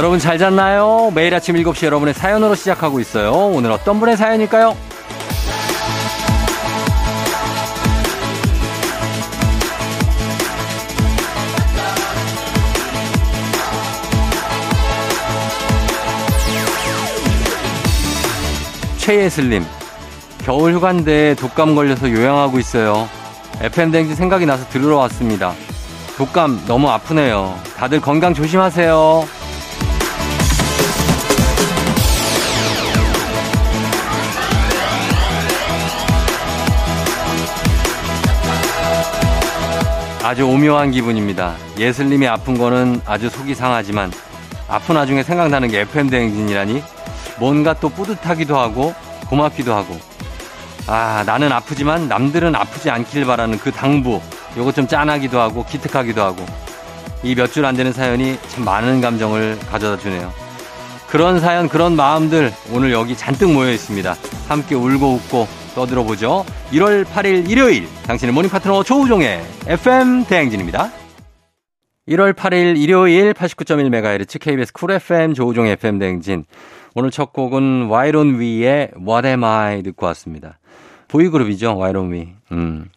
여러분 잘 잤나요? 매일 아침 7시 여러분의 사연으로 시작하고 있어요. 오늘 어떤 분의 사연일까요? 최예슬님, 겨울 휴가인데 독감 걸려서 요양하고 있어요. FM댕지 생각이 나서 들으러 왔습니다. 독감 너무 아프네요. 다들 건강 조심하세요. 아주 오묘한 기분입니다. 예슬님이 아픈 거는 아주 속이 상하지만 아픈 와중에 생각나는 게 FM대행진이라니 뭔가 또 뿌듯하기도 하고 고맙기도 하고 아 나는 아프지만 남들은 아프지 않길 바라는 그 당부 요거 좀 짠하기도 하고 기특하기도 하고 이 몇 줄 안 되는 사연이 참 많은 감정을 가져다 주네요. 그런 사연 그런 마음들 오늘 여기 잔뜩 모여 있습니다. 함께 울고 웃고 떠들어 보죠. 1월 8일 일요일 당신의 morning 파트너 조우종의 FM 대행진입니다. 1월 8일 일요일 89.1MHz KBS 쿨 FM 조우종의 FM 대행진 오늘 첫 곡은 와이론 위의 What Am I 듣고 왔습니다. 보이그룹이죠. 와이론 위. 음.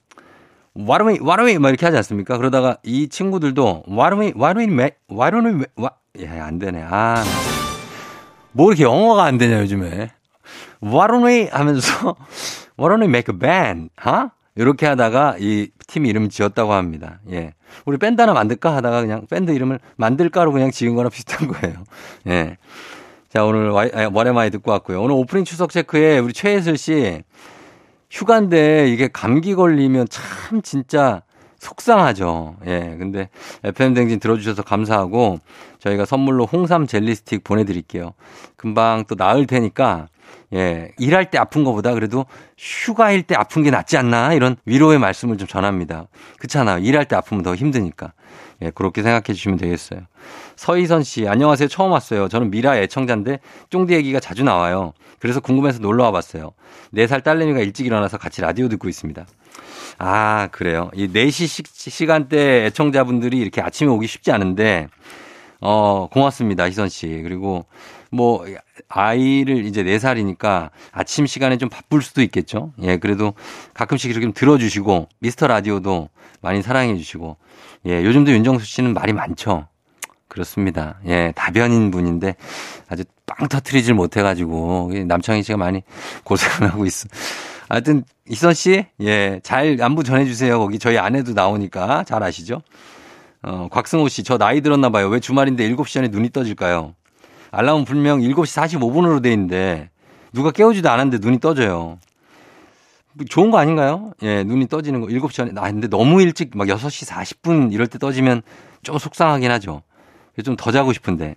와르미 와르미 막 이렇게 하지 않습니까? 그러다가 이 친구들도 와르미 와르미 메 와르미 와 예, 안 되네. 아. 뭐 이렇게 영어가 안 되냐 요즘에. 와르미 하면서 와르미 make a band. 하? 이렇게 하다가 이 팀 이름 지었다고 합니다. 예. 우리 밴드 하나 만들까 하다가 그냥 밴드 이름을 만들까로 그냥 지은 거나 비슷한 거예요. 예. 자, 오늘 Why, What Am I 듣고 왔고요. 오늘 오프닝 출석 체크에 우리 최혜슬 씨 휴가인데 이게 감기 걸리면 참 진짜 속상하죠. 예. 근데 FM 댕진 들어주셔서 감사하고 저희가 선물로 홍삼 젤리 스틱 보내드릴게요. 금방 또 나을 테니까 예. 일할 때 아픈 것보다 그래도 휴가일 때 아픈 게 낫지 않나 이런 위로의 말씀을 좀 전합니다. 그렇잖아요. 일할 때 아프면 더 힘드니까. 예. 그렇게 생각해 주시면 되겠어요. 서희선 씨, 안녕하세요. 처음 왔어요. 저는 미라 애청자인데 쫑디 얘기가 자주 나와요. 그래서 궁금해서 놀러 와 봤어요. 4살 딸내미가 일찍 일어나서 같이 라디오 듣고 있습니다. 아, 그래요. 이 4시 시간대 애청자분들이 이렇게 아침에 오기 쉽지 않은데, 어, 고맙습니다. 희선 씨. 그리고 뭐, 아이를 이제 4살이니까 아침 시간에 좀 바쁠 수도 있겠죠. 예, 그래도 가끔씩 이렇게 좀 들어주시고, 미스터 라디오도 많이 사랑해 주시고, 예, 요즘도 윤정수 씨는 말이 많죠. 그렇습니다. 예, 다변인 분인데 아주 빵 터트리질 못해가지고 남창희 씨가 많이 고생을 하고 있어. 하여튼 이선 씨, 예, 잘 안부 전해주세요. 거기 저희 아내도 나오니까 잘 아시죠? 어, 곽승호 씨, 저 나이 들었나 봐요. 왜 주말인데 7시 전에 눈이 떠질까요? 알람은 분명 7시 45분으로 돼 있는데 누가 깨우지도 않았는데 눈이 떠져요. 좋은 거 아닌가요? 예, 눈이 떠지는 거 7시 전에. 아, 근데 너무 일찍 막 6시 40분 이럴 때 떠지면 좀 속상하긴 하죠. 좀 더 자고 싶은데.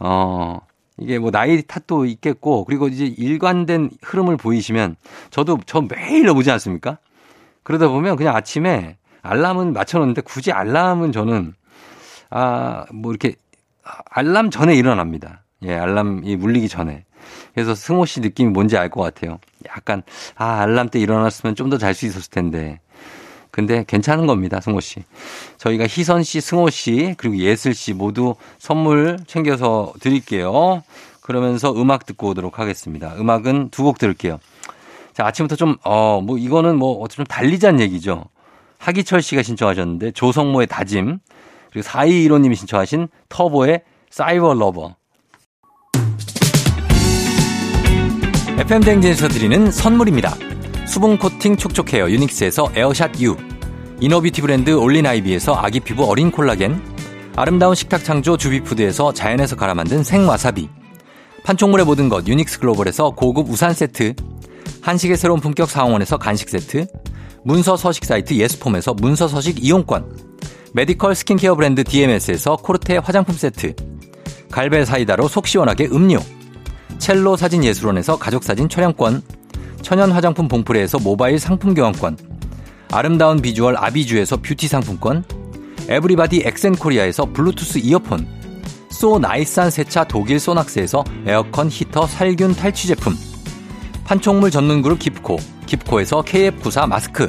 어, 이게 뭐 나이 탓도 있겠고, 그리고 이제 일관된 흐름을 보이시면, 저도 저 매일 오지 않습니까? 그러다 보면 그냥 아침에 알람은 맞춰놓는데 굳이 알람은 저는, 아, 뭐 이렇게 알람 전에 일어납니다. 예, 알람이 물리기 전에. 그래서 승호 씨 느낌이 뭔지 알 것 같아요. 약간, 아, 알람 때 일어났으면 좀 더 잘 수 있었을 텐데. 근데 괜찮은 겁니다, 승호 씨. 저희가 희선 씨, 승호 씨, 그리고 예슬 씨 모두 선물 챙겨서 드릴게요. 그러면서 음악 듣고 오도록 하겠습니다. 음악은 두 곡 들을게요. 자, 아침부터 좀, 어, 뭐, 이거는 뭐, 좀 달리자는 얘기죠. 하기철 씨가 신청하셨는데, 조성모의 다짐, 그리고 4215님이 신청하신 터보의 Cyber Lover. FM댕진에서 드리는 선물입니다. 수분 코팅 촉촉 헤어 유닉스에서 에어샷 U. inner beauty 브랜드 올린 아이비에서 아기 피부 어린 콜라겐. 아름다운 식탁 창조 주비푸드에서 자연에서 갈아 만든 생와사비. 판촉물의 모든 것 유닉스 글로벌에서 고급 우산 세트. 한식의 새로운 품격 상황원에서 간식 세트. 문서 서식 사이트 예스폼에서 문서 서식 이용권 medical 스킨케어 브랜드 DMS에서 코르테 화장품 세트 갈벨 사이다로 속 시원하게 음료 첼로 사진 예술원에서 가족사진 촬영권 천연 화장품 봉프레에서 모바일 상품 교환권, 아름다운 비주얼 아비주에서 뷰티 상품권, everybody 엑센 코리아에서 블루투스 이어폰, so nice한 세차 독일 소낙스에서 에어컨 히터 살균 탈취 제품, 판촉물 전문 그룹 깁코, 깁코에서 KF94 마스크,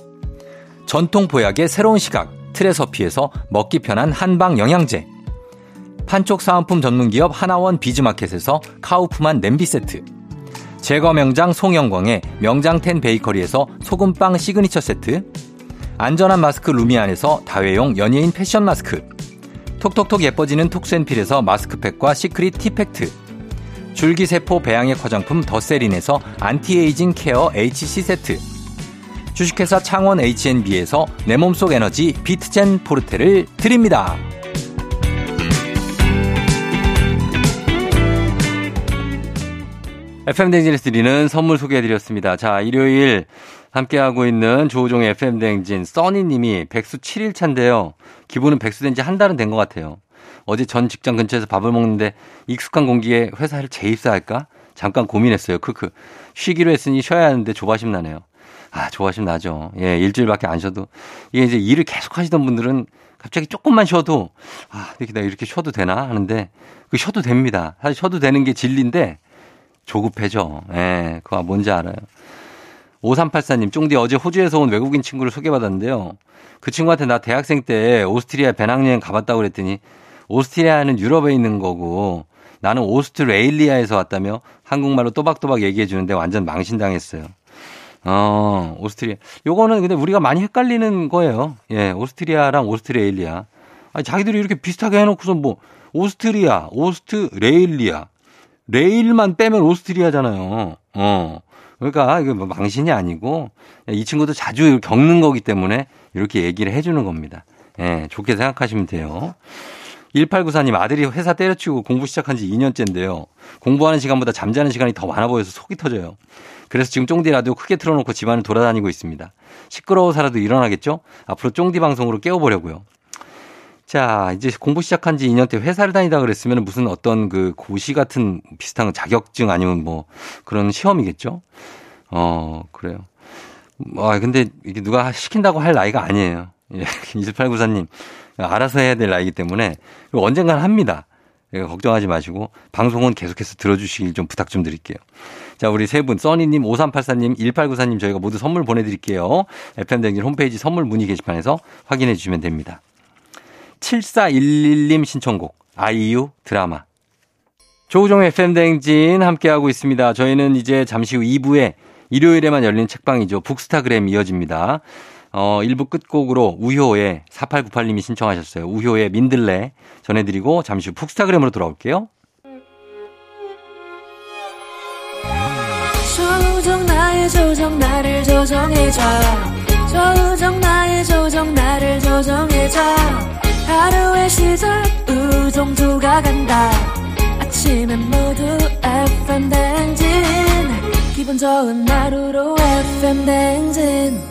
전통 보약의 새로운 시각 트레서피에서 먹기 편한 한방 영양제. 판촉 사은품 전문기업 하나원 비즈마켓에서 카우프만 냄비 세트. 제과 명장 송영광의 명장텐 베이커리에서 소금빵 시그니처 세트. 안전한 마스크 루미안에서 다회용 연예인 패션 마스크. 톡톡톡 예뻐지는 톡센필에서 마스크팩과 시크릿 티팩트. 줄기세포 배양액 화장품 더세린에서 안티에이징 케어 HC 세트. 주식회사 창원 H&B에서 내 몸속 에너지 비트젠 포르테를 드립니다. FM대행진에서 드리는 선물 소개해드렸습니다. 자, 일요일 함께하고 있는 조우종의 FM대행진 써니님이 백수 7일차인데요. 기분은 백수 된 지 한 달은 된 것 같아요. 어제 전 직장 근처에서 밥을 먹는데 익숙한 공기에 회사를 재입사할까? 잠깐 고민했어요. 크크. 쉬기로 했으니 쉬어야 하는데 조바심 나네요. 아, 조바심 나죠. 예, 일주일밖에 안 쉬어도. 이게 이제 일을 계속 하시던 분들은 갑자기 조금만 쉬어도, 아, 이렇게 내가 이렇게 쉬어도 되나? 하는데, 그 쉬어도 됩니다. 사실 쉬어도 되는 게 진리인데, 조급해져. 예, 그거 뭔지 알아요. 5384님, 쫑디 어제 호주에서 온 외국인 친구를 소개받았는데요. 그 친구한테 나 대학생 때 오스트리아 배낭여행 가봤다고 그랬더니 오스트리아는 유럽에 있는 거고 나는 오스트레일리아에서 왔다며 한국말로 또박또박 얘기해 주는데 완전 망신당했어요. 어, 오스트리아. 요거는 근데 우리가 많이 헷갈리는 거예요. 예, 오스트리아랑 오스트레일리아. 아니, 자기들이 이렇게 비슷하게 해놓고서 뭐, 오스트리아, 오스트레일리아. 레일만 빼면 오스트리아잖아요. 어. 그러니까 이거 뭐 망신이 아니고 이 친구도 자주 겪는 거기 때문에 이렇게 얘기를 해주는 겁니다. 예, 좋게 생각하시면 돼요. 1894님 아들이 회사 때려치고 공부 시작한 지 2년째인데요. 공부하는 시간보다 잠자는 시간이 더 많아 보여서 속이 터져요. 그래서 지금 쫑디 라디오 크게 틀어놓고 집안을 돌아다니고 있습니다. 시끄러워서라도 일어나겠죠? 앞으로 쫑디 방송으로 깨워보려고요. 자, 이제 공부 시작한 지 2년 때 회사를 다니다 그랬으면 무슨 어떤 그 고시 같은 비슷한 자격증 아니면 뭐 그런 시험이겠죠? 어, 그래요. 아, 근데 이게 누가 시킨다고 할 나이가 아니에요. 예, 2894님. 알아서 해야 될 나이기 때문에 언젠간 합니다. 그러니까 걱정하지 마시고 방송은 계속해서 들어주시길 좀 부탁 좀 드릴게요. 자, 우리 세 분, 써니님, 5384님, 1894님 저희가 모두 선물 보내드릴게요. FM댕진 홈페이지 선물 문의 게시판에서 확인해 주시면 됩니다. 7411님 신청곡 아이유 드라마 조우종 FM댕진 함께하고 있습니다. 저희는 이제 잠시 후 2부에 일요일에만 열리는 책방이죠. 북스타그램 이어집니다. 어, 1부 끝곡으로 우효의 4898님이 신청하셨어요. 우효의 민들레 전해드리고 잠시 후 북스타그램으로 돌아올게요. 조정 나의 조정 나를 조정해줘. 조정 나의 조정 나를 조정해줘. 하루의 시절 우정조가 간다. 아침엔 모두 FM 댕진. 기분 좋은 하루로 FM 댕진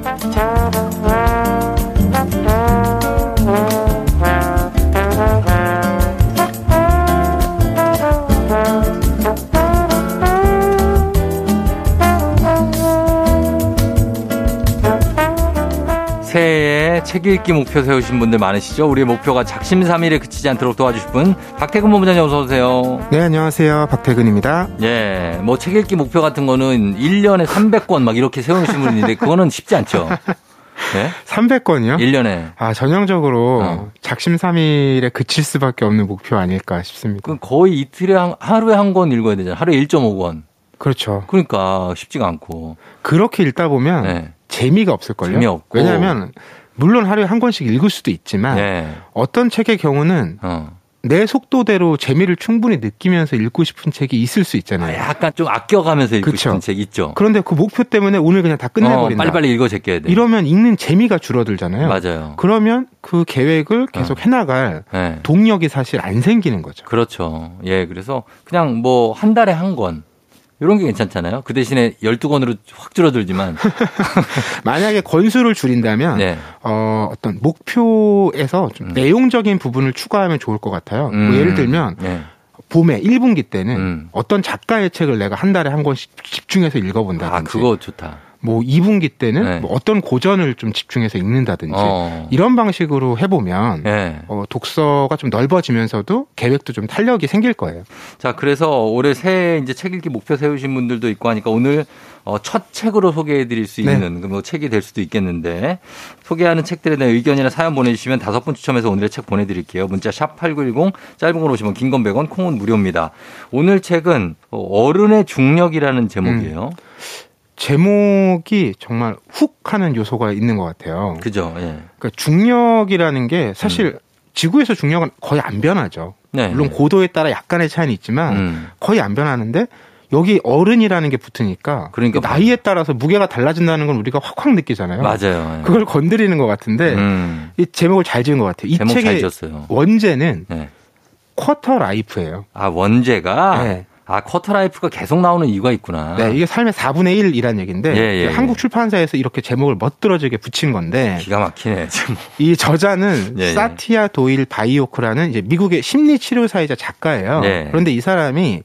새해에 책 읽기 목표 세우신 분들 많으시죠? 우리의 목표가 작심삼일에 그치지 않도록 도와주실 분 박태근 본부장님 어서 오세요. 네, 안녕하세요. 박태근입니다. 예. 뭐 책 읽기 목표 같은 거는 1년에 300권 막 이렇게 세우신 분인데 그거는 쉽지 않죠. 네? 300건이요? 1년에. 아, 전형적으로 어. 작심삼일에 그칠 수밖에 없는 목표 아닐까 싶습니다. 그 거의 이틀에 한, 하루에 한 권 읽어야 되잖아요. 하루에 1.5권. 그렇죠. 그러니까 쉽지가 않고. 그렇게 읽다 보면 네. 재미가 없을걸요. 재미없고. 왜냐하면 물론 하루에 한 권씩 읽을 수도 있지만 네. 어떤 책의 경우는 어. 내 속도대로 재미를 충분히 느끼면서 읽고 싶은 책이 있을 수 아, 있잖아요. 약간 좀 아껴가면서 읽고 그쵸. 싶은 책 있죠. 그런데 그 목표 때문에 오늘 그냥 다 끝내버린다. 어, 빨리빨리 읽어 제껴야 돼. 이러면 읽는 재미가 줄어들잖아요. 맞아요. 그러면 그 계획을 계속 해나갈 네. 동력이 사실 안 생기는 거죠. 그렇죠. 예, 그래서 그냥 뭐 한 달에 한 권. 이런 게 괜찮잖아요. 그 대신에 12권으로 확 줄어들지만. 만약에 권수를 줄인다면 네. 어, 어떤 목표에서 좀 음. 내용적인 부분을 추가하면 좋을 것 같아요. 뭐 음, 예를 들면 네. 봄에 1분기 때는 음. 어떤 작가의 책을 내가 한 달에 한 권씩 집중해서 읽어본다든지 아, 그거 좋다. 뭐 2분기 때는 네. 뭐 어떤 고전을 좀 집중해서 읽는다든지 어. 이런 방식으로 해보면 예. 어, 독서가 좀 넓어지면서도 계획도 좀 탄력이 생길 거예요. 자, 그래서 올해 새해 이제 책 읽기 목표 세우신 분들도 있고 하니까 오늘 어, 첫 책으로 소개해 드릴 수 네. 있는 뭐 책이 될 수도 있겠는데 소개하는 책들에 대한 의견이나 사연 보내주시면 다섯 분 추첨해서 오늘의 책 보내드릴게요. 문자 샵 8910 짧은 걸 오시면 긴 건 100원 콩은 무료입니다. 오늘 책은 어른의 중력이라는 제목이에요. 제목이 정말 훅 하는 요소가 있는 것 같아요. 그죠? 예. 그러니까 중력이라는 게 사실 지구에서 중력은 거의 안 변하죠. 음. 네. 물론 고도에 따라 약간의 차이는 있지만 음. 거의 안 변하는데 여기 어른이라는 게 붙으니까 그러니까 그 나이에 따라서 무게가 달라진다는 건 우리가 확확 느끼잖아요. 맞아요. 예. 그걸 건드리는 것 같은데 음. 이 제목을 잘 지은 것 같아요. 이 책의. 원제는 네. quarter life예요. 아, 원제가 네. 아, quarter life가 계속 나오는 이유가 있구나. 네, 이게 삶의 4분의 1이라는 얘기인데 예, 예, 한국 예. 출판사에서 이렇게 제목을 멋들어지게 붙인 건데 기가 막히네. 지금. 이 저자는 예, 예. 사티아 도일 바이오크라는 이제 미국의 심리 치료사이자 작가예요. 예. 그런데 이 사람이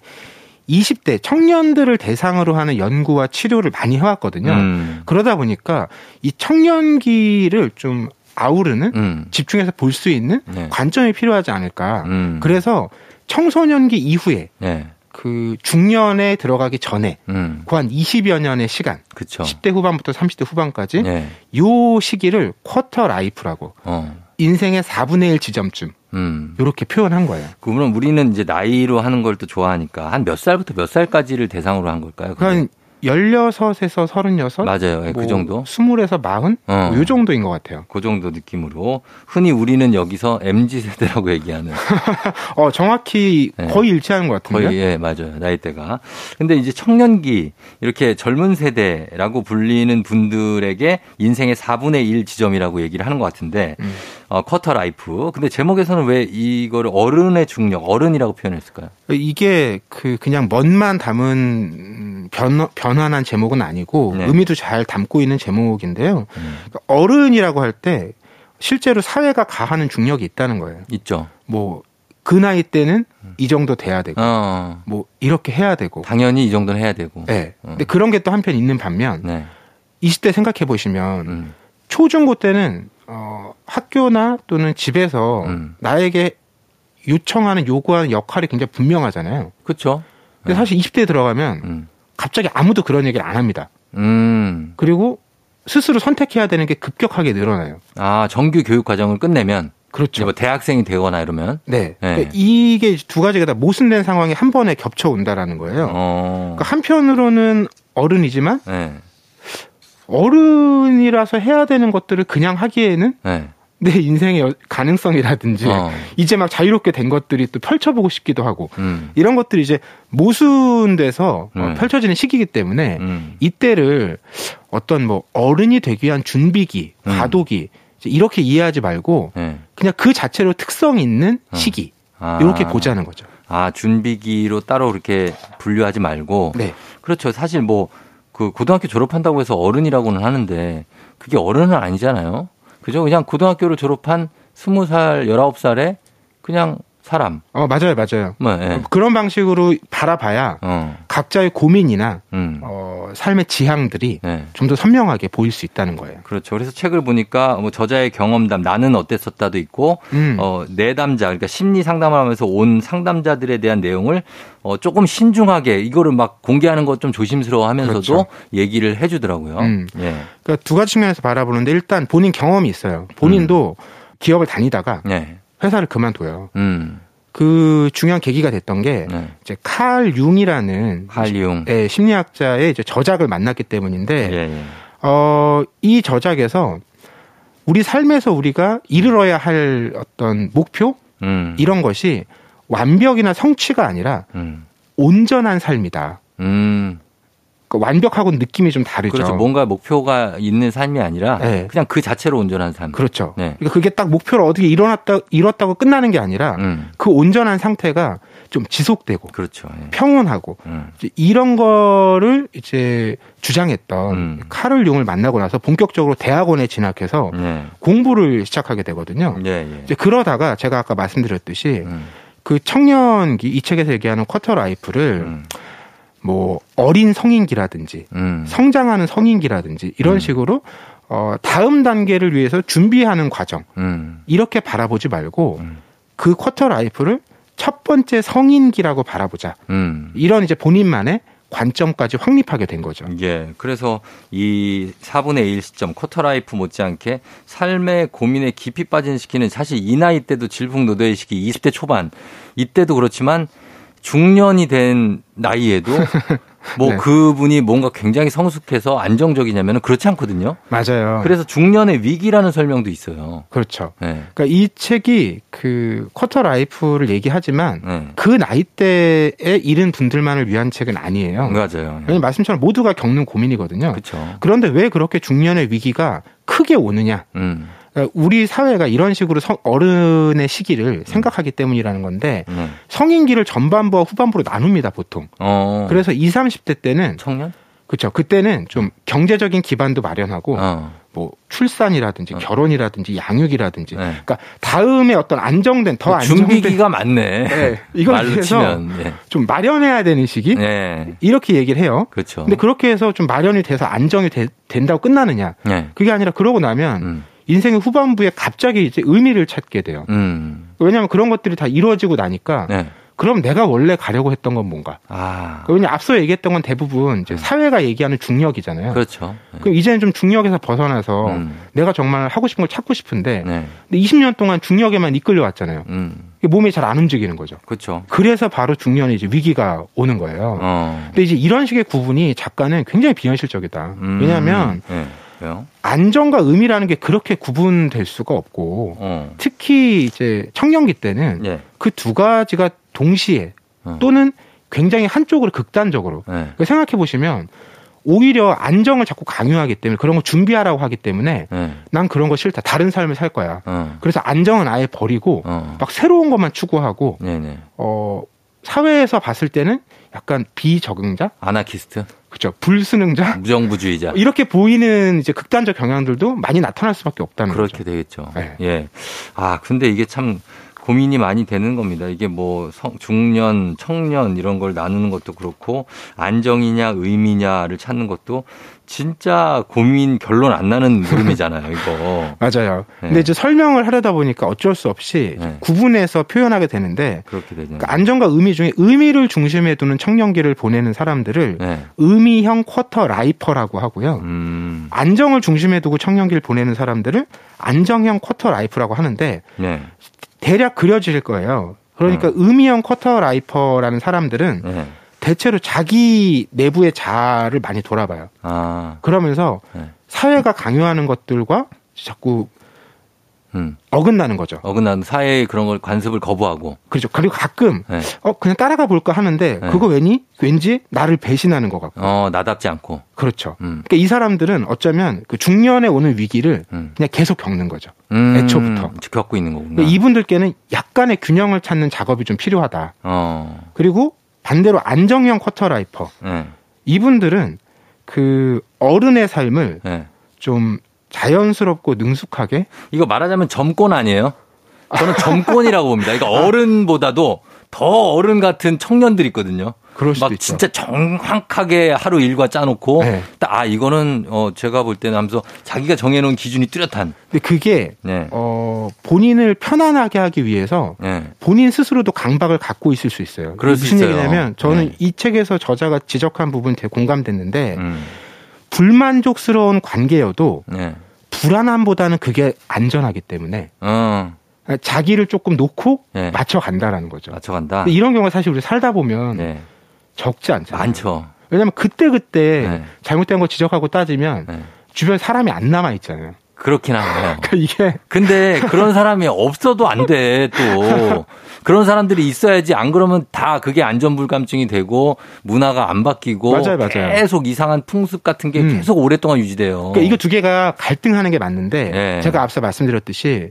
20대 청년들을 대상으로 하는 연구와 치료를 많이 해왔거든요. 음. 그러다 보니까 이 청년기를 좀 아우르는 음. 집중해서 볼 수 있는 네. 관점이 필요하지 않을까. 음. 그래서 청소년기 이후에 네. 그 중년에 들어가기 전에 음. 그한 20여 년의 시간, 그쵸. 10대 후반부터 30대 후반까지 네. 요 시기를 quarter life라고 어. 인생의 4분의 1 지점쯤 음. 이렇게 표현한 거예요. 그러면 우리는 이제 나이로 하는 걸 또 좋아하니까 한 몇 살부터 몇 살까지를 대상으로 한 걸까요? 그러니까 16에서 36, 맞아요. 예, 뭐그 정도. 20에서 40, 어. 뭐요 정도인 것 같아요. 그 정도 느낌으로 흔히 우리는 여기서 MZ 세대라고 얘기하는 어, 정확히 네. 거의 일치하는 것 같은데. 거의 예 맞아요 나이대가 근데 이제 청년기 이렇게 젊은 세대라고 불리는 분들에게 인생의 4분의 1 지점이라고 얘기를 하는 것 같은데 음. 어, quarter life 근데 제목에서는 왜 이거를 어른의 중력 어른이라고 표현했을까요? 이게 그 그냥 멋만 담은 음, 변, 변환한 제목은 아니고 네. 의미도 잘 담고 있는 제목인데요. 음, 그러니까 어른이라고 할 때 실제로 사회가 가하는 중력이 있다는 거예요. 있죠. 뭐그 나이 때는 이 정도 돼야 되고 어 뭐 이렇게 해야 되고. 당연히 이 정도는 해야 되고. 네. 어. 근데 그런 게 또 한편 있는 반면 네. 20대 생각해 보시면 음. 초중고 때는 어 학교나 또는 집에서 음. 나에게 요청하는 요구하는 역할이 굉장히 분명하잖아요. 그렇죠. 근데 사실 20대에 들어가면 음. 갑자기 아무도 그런 얘기를 안 합니다. 음. 그리고 스스로 선택해야 되는 게 급격하게 늘어나요. 아 정규 교육 과정을 끝내면 그렇죠. 뭐 대학생이 되거나 이러면 네. 네. 그러니까 이게 두 가지가 다 모순된 상황이 한 번에 겹쳐 온다라는 거예요. 어. 그러니까 한편으로는 어른이지만 네. 어른이라서 해야 되는 것들을 그냥 하기에는 네. 내 인생의 여- 가능성이라든지 어. 이제 막 자유롭게 된 것들이 또 펼쳐보고 싶기도 하고 음. 이런 것들이 이제 모순돼서 어, 음. 펼쳐지는 시기이기 때문에 음. 이때를 어떤 뭐 어른이 되기 위한 준비기, 음. 과도기 이제 이렇게 이해하지 말고 네. 그냥 그 자체로 특성 있는 어. 시기 아. 이렇게 보자는 거죠. 아, 준비기로 따로 그렇게 분류하지 말고. 네. 그렇죠. 사실 뭐, 그 고등학교 졸업한다고 해서 어른이라고는 하는데, 그게 어른은 아니잖아요. 그죠? 그냥 고등학교를 졸업한 스무 살 열아홉 살에 그냥 사람. 어 맞아요, 맞아요. 뭐, 예. 그런 방식으로 바라봐야 어, 각자의 고민이나 음. 어, 삶의 지향들이 네. 좀더 선명하게 보일 수 있다는 거예요. 그렇죠. 그래서 책을 보니까 뭐 저자의 경험담, 나는 어땠었다도 있고, 음. 어, 내담자, 그러니까 심리 상담을 하면서 온 상담자들에 대한 내용을 어, 조금 신중하게 이거를 막 공개하는 것 좀 조심스러워 하면서도 그렇죠. 얘기를 해주더라고요. 음. 예. 그러니까 두 가지 측면에서 바라보는데 일단 본인 경험이 있어요. 본인도 기업을 다니다가 예. 회사를 그만둬요. 음. 그 중요한 계기가 됐던 게 네. 이제 칼 융이라는 한리용. 예, 심리학자의 이제 저작을 만났기 때문인데 예, 예. 어, 이 저작에서 우리 삶에서 우리가 이르러야 할 어떤 목표 음. 이런 것이 완벽이나 성취가 아니라 음. 온전한 삶이다. 음. 그러니까 완벽하고 느낌이 좀 다르죠. 그렇죠. 뭔가 목표가 있는 삶이 아니라 네. 그냥 그 자체로 온전한 삶. 그렇죠. 네. 그러니까 그게 딱 목표를 어떻게 일어났다 이뤘다고 끝나는 게 아니라 음. 그 온전한 상태가 좀 지속되고 그렇죠. 예. 평온하고 음. 이런 거를 이제 주장했던 음. 카를 융을 만나고 나서 본격적으로 대학원에 진학해서 예. 공부를 시작하게 되거든요. 예, 예. 이제 그러다가 제가 아까 말씀드렸듯이 음. 그 청년기 이 책에서 얘기하는 quarter life를 음. 뭐 어린 성인기라든지 음. 성장하는 성인기라든지 이런 음. 식으로 어 다음 단계를 위해서 준비하는 과정 음. 이렇게 바라보지 말고 음. 그 quarter life를 첫 번째 성인기라고 바라보자. 음. 이런 이제 본인만의 관점까지 확립하게 된 거죠. 예. 그래서 이 4분의 1 시점 quarter life 못지않게 삶의 고민에 깊이 빠진 시기는 사실 이 나이 때도 질풍노도의 시기 20대 초반 이때도 그렇지만 중년이 된 나이에도 뭐 네. 그분이 뭔가 굉장히 성숙해서 안정적이냐면 그렇지 않거든요. 맞아요. 그래서 중년의 위기라는 설명도 있어요. 그렇죠. 네. 그러니까 이 책이 그 quarter life를 얘기하지만 네. 그 나이 때에 이른 분들만을 위한 책은 아니에요. 맞아요. 왜냐면 말씀처럼 모두가 겪는 고민이거든요. 그렇죠. 그런데 왜 그렇게 중년의 위기가 크게 오느냐? 음. 그러니까 우리 사회가 이런 식으로 성- 어른의 시기를 생각하기 때문이라는 건데 네. 성인기를 전반부와 후반부로 나눕니다 보통. 어. 그래서 20, 30대 때는 청년? 그렇죠. 그때는 좀 경제적인 기반도 마련하고 어. 뭐 출산이라든지 어. 결혼이라든지 양육이라든지 네. 그러니까 다음에 어떤 안정된 더 안정된 준비기가 많네. 네, 이걸 치면. 예. 좀 마련해야 되는 시기 네. 이렇게 얘기를 해요. 그렇죠. 근데 그렇게 해서 좀 마련이 돼서 안정이 되- 된다고 끝나느냐? 네. 그게 아니라 그러고 나면 음. 인생의 후반부에 갑자기 이제 의미를 찾게 돼요. 음. 왜냐하면 그런 것들이 다 이루어지고 나니까 네. 그럼 내가 원래 가려고 했던 건 뭔가? 아. 왜냐 앞서 얘기했던 건 대부분 이제 음. 사회가 얘기하는 중력이잖아요. 그렇죠. 네. 그럼 이제는 좀 중력에서 벗어나서 음. 내가 정말 하고 싶은 걸 찾고 싶은데 네. 근데 20년 동안 중력에만 이끌려 왔잖아요. 음. 몸이 잘 안 움직이는 거죠. 그렇죠. 그래서 바로 중년에 이제 위기가 오는 거예요. 어. 근데 이제 이런 식의 구분이 작가는 굉장히 비현실적이다. 음. 왜냐하면 네. 왜요? 안정과 의미라는 게 그렇게 구분될 수가 없고 어. 특히 이제 청년기 때는 예. 그두 가지가 동시에 어. 또는 굉장히 한쪽으로 극단적으로 네. 생각해 보시면 오히려 안정을 자꾸 강요하기 때문에 그런 거 준비하라고 하기 때문에 네. 난 그런 거 싫다. 다른 삶을 살 거야. 어. 그래서 안정은 아예 버리고 어. 막 새로운 것만 추구하고 네네. 어 사회에서 봤을 때는 약간 비적응자, 아나키스트, 그죠? 불순응자 무정부주의자. 이렇게 보이는 이제 극단적 경향들도 많이 나타날 수밖에 없다는 그렇게 거죠. 되겠죠. 네. 예. 아, 근데 이게 참 고민이 많이 되는 겁니다. 이게 뭐 성- 중년, 청년 이런 걸 나누는 것도 그렇고 안정이냐 의미냐를 찾는 것도 진짜 고민 결론 안 나는 물음이잖아요, 이거. 맞아요. 네. 근데 이제 설명을 하려다 보니까 어쩔 수 없이 네. 구분해서 표현하게 되는데 그렇게 되죠. 그러니까 안정과 의미 중에 의미를 중심에 두는 청년기를 보내는 사람들을 네. 의미형 쿼터 라이퍼라고 하고요. 음. 안정을 중심에 두고 청년기를 보내는 사람들을 안정형 quarter life라고 하는데 네. 대략 그려질 거예요. 그러니까 의미형 quarter lifer라는 사람들은 네. 대체로 자기 내부의 자아를 많이 돌아봐요. 아. 그러면서 네. 사회가 강요하는 것들과 자꾸 음. 어긋나는 거죠. 어긋난 사회의 그런 걸 관습을 거부하고. 그렇죠. 그리고 가끔 네. 어 그냥 따라가 볼까 하는데 네. 그거 왠지 왠지 나를 배신하는 것 같고. 어, 나답지 않고. 그렇죠. 음. 그러니까 이 사람들은 어쩌면 그 중년에 오는 위기를 음. 그냥 계속 겪는 거죠. 음. 애초부터. 겪고 있는 거구나. 근데 이분들께는 약간의 균형을 찾는 작업이 좀 필요하다. 어. 그리고 반대로 안정형 quarter lifer 네. 이분들은 그 어른의 삶을 네. 좀 자연스럽고 능숙하게 이거 말하자면 젊꼰 아니에요? 저는 젊꼰이라고 봅니다. 그러니까 어른보다도 더 어른 같은 청년들이 있거든요. 막 있죠. 진짜 정확하게 하루 일과 짜놓고 네. 딱아 이거는 어 제가 볼 때는 하면서 자기가 정해놓은 기준이 뚜렷한. 근데 그게 네. 어 본인을 편안하게 하기 위해서 네. 본인 스스로도 강박을 갖고 있을 수 있어요. 그럴 수 무슨 있어요. 얘기냐면 저는 네. 이 책에서 저자가 지적한 부분 되게 공감됐는데 음. 불만족스러운 관계여도 네. 불안함보다는 그게 안전하기 때문에 어. 자기를 조금 놓고 네. 맞춰 간다라는 거죠. 맞춰 간다. 근데 이런 경우가 사실 우리 살다 보면 네. 적지 않잖아요. 많죠. 왜냐하면 그때 그때 네. 잘못된 거 지적하고 따지면 네. 주변 사람이 안 남아 있잖아요. 그렇긴 하네요. 그러니까 이게 근데 그런 사람이 없어도 안 돼, 또. 그런 사람들이 있어야지 안 그러면 다 그게 안전불감증이 되고 문화가 안 바뀌고 맞아요, 맞아요. 계속 이상한 풍습 같은 게 음. 계속 오랫동안 유지돼요. 그러니까 이거 두 개가 갈등하는 게 맞는데 네. 제가 앞서 말씀드렸듯이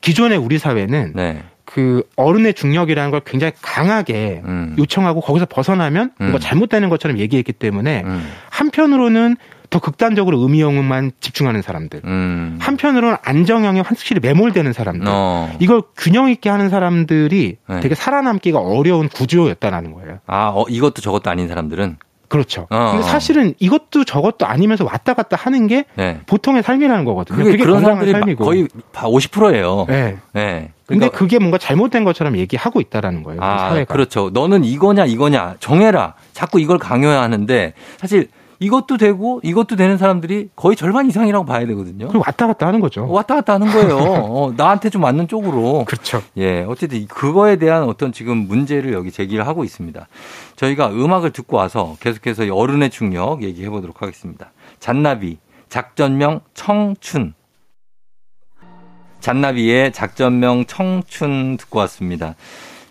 기존의 우리 사회는 네. 그 어른의 중력이라는 걸 굉장히 강하게 음. 요청하고 거기서 벗어나면 음. 잘못되는 것처럼 얘기했기 때문에 음. 한편으로는 더 극단적으로 의미형만 집중하는 사람들 음. 한편으로는 안정형에 확실히 매몰되는 사람들 어. 이걸 균형 있게 하는 사람들이 네. 되게 살아남기가 어려운 구조였다라는 거예요. 아, 어, 이것도 저것도 아닌 사람들은 그렇죠. 어, 근데 어. 사실은 이것도 저것도 아니면서 왔다 갔다 하는 게 네. 보통의 삶이라는 거거든요. 그게, 그게, 그런 건강한 삶이고. 거의 50%예요. 네. 네. 근데 그러니까 그게 뭔가 잘못된 것처럼 얘기하고 있다라는 거예요. 아, 사회가. 그렇죠. 너는 이거냐 이거냐 정해라. 자꾸 이걸 강요해야 하는데 사실 이것도 되고 이것도 되는 사람들이 거의 절반 이상이라고 봐야 되거든요. 그리고 왔다 갔다 하는 거죠. 왔다 갔다 하는 거예요. 어, 나한테 좀 맞는 쪽으로. 그렇죠. 예, 어쨌든 이- 그거에 대한 어떤 지금 문제를 여기 제기를 하고 있습니다. 저희가 음악을 듣고 와서 계속해서 이 어른의 중력 얘기해 보도록 하겠습니다. 잔나비, 작전명 청춘. 잔나비의 작전명 청춘 듣고 왔습니다.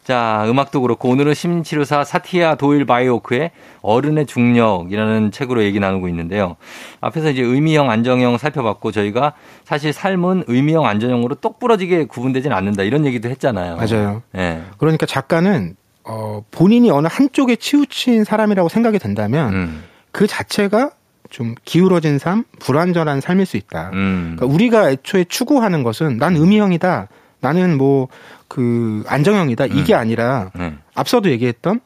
자, 음악도 그렇고 오늘은 심치료사 사티아 도일 바이오크의 어른의 중력이라는 책으로 얘기 나누고 있는데요. 앞에서 이제 의미형, 안정형 살펴봤고 저희가 사실 삶은 의미형, 안정형으로 똑부러지게 구분되진 않는다 이런 얘기도 했잖아요. 맞아요. 예. 그러니까 작가는 어, 본인이 어느 한쪽에 치우친 사람이라고 생각이 된다면 음. 그 자체가 좀 기울어진 삶, 불완전한 삶일 수 있다. 음. 그러니까 우리가 애초에 추구하는 것은 난 의미형이다. 나는 뭐 그 안정형이다. 이게 아니라 네. 앞서도 얘기했던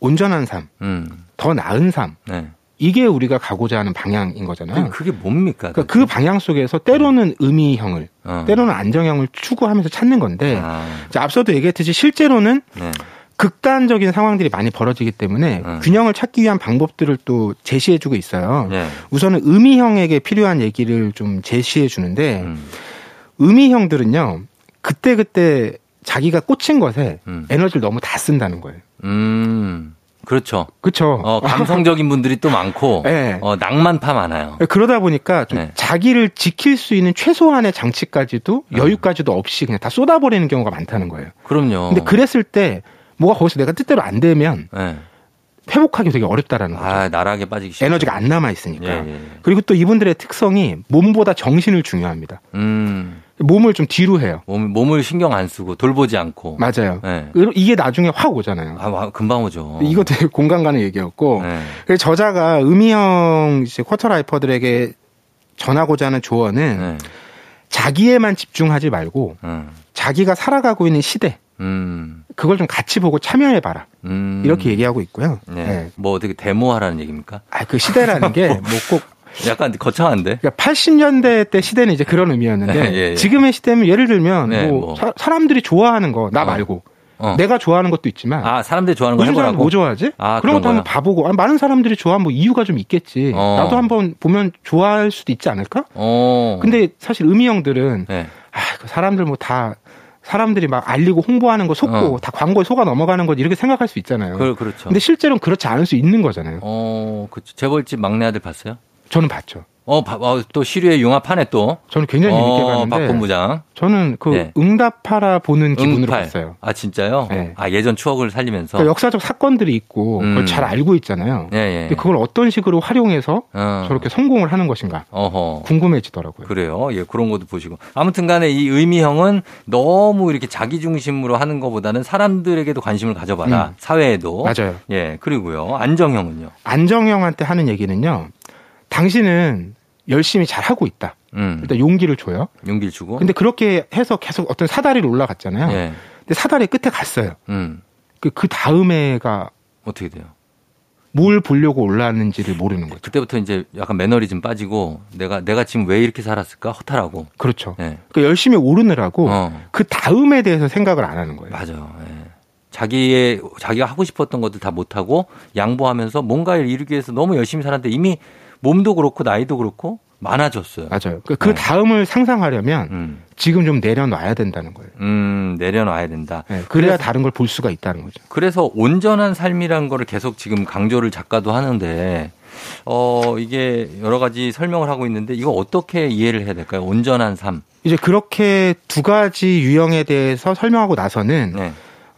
온전한 삶, 음. 더 나은 삶. 네. 이게 우리가 가고자 하는 방향인 거잖아요. 그게 뭡니까? 그러니까 그 방향 속에서 때로는 의미형을, 어. 때로는 안정형을 추구하면서 찾는 건데, 아, 자, 앞서도 얘기했듯이 실제로는 네. 극단적인 상황들이 많이 벌어지기 때문에 음. 균형을 찾기 위한 방법들을 또 제시해주고 있어요. 네. 우선은 의미형에게 필요한 얘기를 좀 제시해 주는데, 음. 의미형들은요, 그때 그때 자기가 꽂힌 것에 음. 에너지를 너무 다 쓴다는 거예요. 음. 그렇죠. 그쵸? 어, 감성적인 분들이 또 많고, 네. 어, 낭만파 많아요. 그러다 보니까 좀 네. 자기를 지킬 수 있는 최소한의 장치까지도 음. 여유까지도 없이 그냥 다 쏟아버리는 경우가 많다는 거예요. 그럼요. 근데 그랬을 때 뭐가 거기서 내가 뜻대로 안 되면 네. 회복하기 되게 어렵다라는 거죠. 아, 나락에 빠지기 쉽죠. 에너지가 안 남아 있으니까. 예, 예. 그리고 또 이분들의 특성이 몸보다 정신을 중요합니다. 음. 몸을 좀 뒤로 해요. 몸, 몸을 신경 안 쓰고 돌보지 않고. 맞아요. 네. 이게 나중에 확 오잖아요. 아, 와, 금방 오죠. 이거 되게 공감 가는 얘기였고 네. 그래서 저자가 의미형 이제 쿼터라이퍼들에게 전하고자 하는 조언은 네. 자기에만 집중하지 말고 음. 자기가 살아가고 있는 시대 음. 그걸 좀 같이 보고 참여해봐라 음. 이렇게 얘기하고 있고요. 네. 네. 뭐 어떻게 데모하라는 얘기입니까? 아, 그 시대라는 게 뭐꼭 약간 거창한데? 그러니까 80년대 때 시대는 이제 그런 의미였는데 예, 예. 지금의 시대면 예를 들면 네, 뭐, 뭐. 사, 사람들이 좋아하는 거나 어. 말고 어. 내가 좋아하는 것도 있지만 아, 사람들이 좋아하는 거 해보라고? 뭐 좋아하지? 아, 그런 그런 것도 한번? 봐보고 아, 많은 사람들이 좋아하면 뭐 이유가 좀 있겠지. 어. 나도 한번 보면 좋아할 수도 있지 않을까? 어. 근데 사실 의미형들은 네. 아, 그 사람들 뭐다 사람들이 막 알리고 홍보하는 거 속고 어. 다 광고에 속아 넘어가는 거 이렇게 생각할 수 있잖아요. 그, 그렇죠. 근데 실제로는 그렇지 않을 수 있는 거잖아요. 어, 그 재벌집 막내 아들 봤어요? 저는 봤죠. 어, 봐- 어, 또 시류의 융합하네 또. 저는 굉장히 재밌게 어, 봤는데 박 본부장. 저는 그 네. 응답하라 보는 기분으로 응팔. 봤어요. 아, 진짜요? 네. 아, 예전 추억을 살리면서. 그러니까 역사적 사건들이 있고 음. 그걸 잘 알고 있잖아요. 예, 예. 근데 그걸 어떤 식으로 활용해서 어. 저렇게 성공을 하는 것인가 어허. 궁금해지더라고요. 그래요. 예, 그런 것도 보시고. 아무튼 간에 이 의미형은 너무 이렇게 자기 중심으로 하는 것보다는 사람들에게도 관심을 가져봐라. 음. 사회에도. 맞아요. 예, 그리고요. 안정형은요. 안정형한테 하는 얘기는요. 당신은 열심히 잘 하고 있다. 음. 일단 용기를 줘요. 용기를 주고. 근데 그렇게 해서 계속 어떤 사다리를 올라갔잖아요. 예. 근데 사다리 끝에 갔어요. 음. 그, 그 다음에가 어떻게 돼요? 뭘 보려고 올라왔는지를 모르는 거죠. 그때부터 이제 약간 매너리즘 빠지고 내가 내가 지금 왜 이렇게 살았을까 허탈하고. 그렇죠. 예. 그러니까 열심히 오르느라고 어. 그 다음에 대해서 생각을 안 하는 거예요. 맞아요. 예. 자기의 자기가 하고 싶었던 것들 다 못하고 양보하면서 뭔가를 이루기 위해서 너무 열심히 살았는데 이미 몸도 그렇고 나이도 그렇고 많아졌어요. 맞아요. 그, 그 네. 다음을 상상하려면 음, 지금 좀 내려놔야 된다는 거예요. 음 내려놔야 된다. 네, 그래야 그래서- 다른 걸 볼 수가 있다는 거죠. 그래서 온전한 삶이란 거를 계속 지금 강조를 작가도 하는데 어, 이게 여러 가지 설명을 하고 있는데 이거 어떻게 이해를 해야 될까요? 온전한 삶. 이제 그렇게 두 가지 유형에 대해서 설명하고 나서는 네.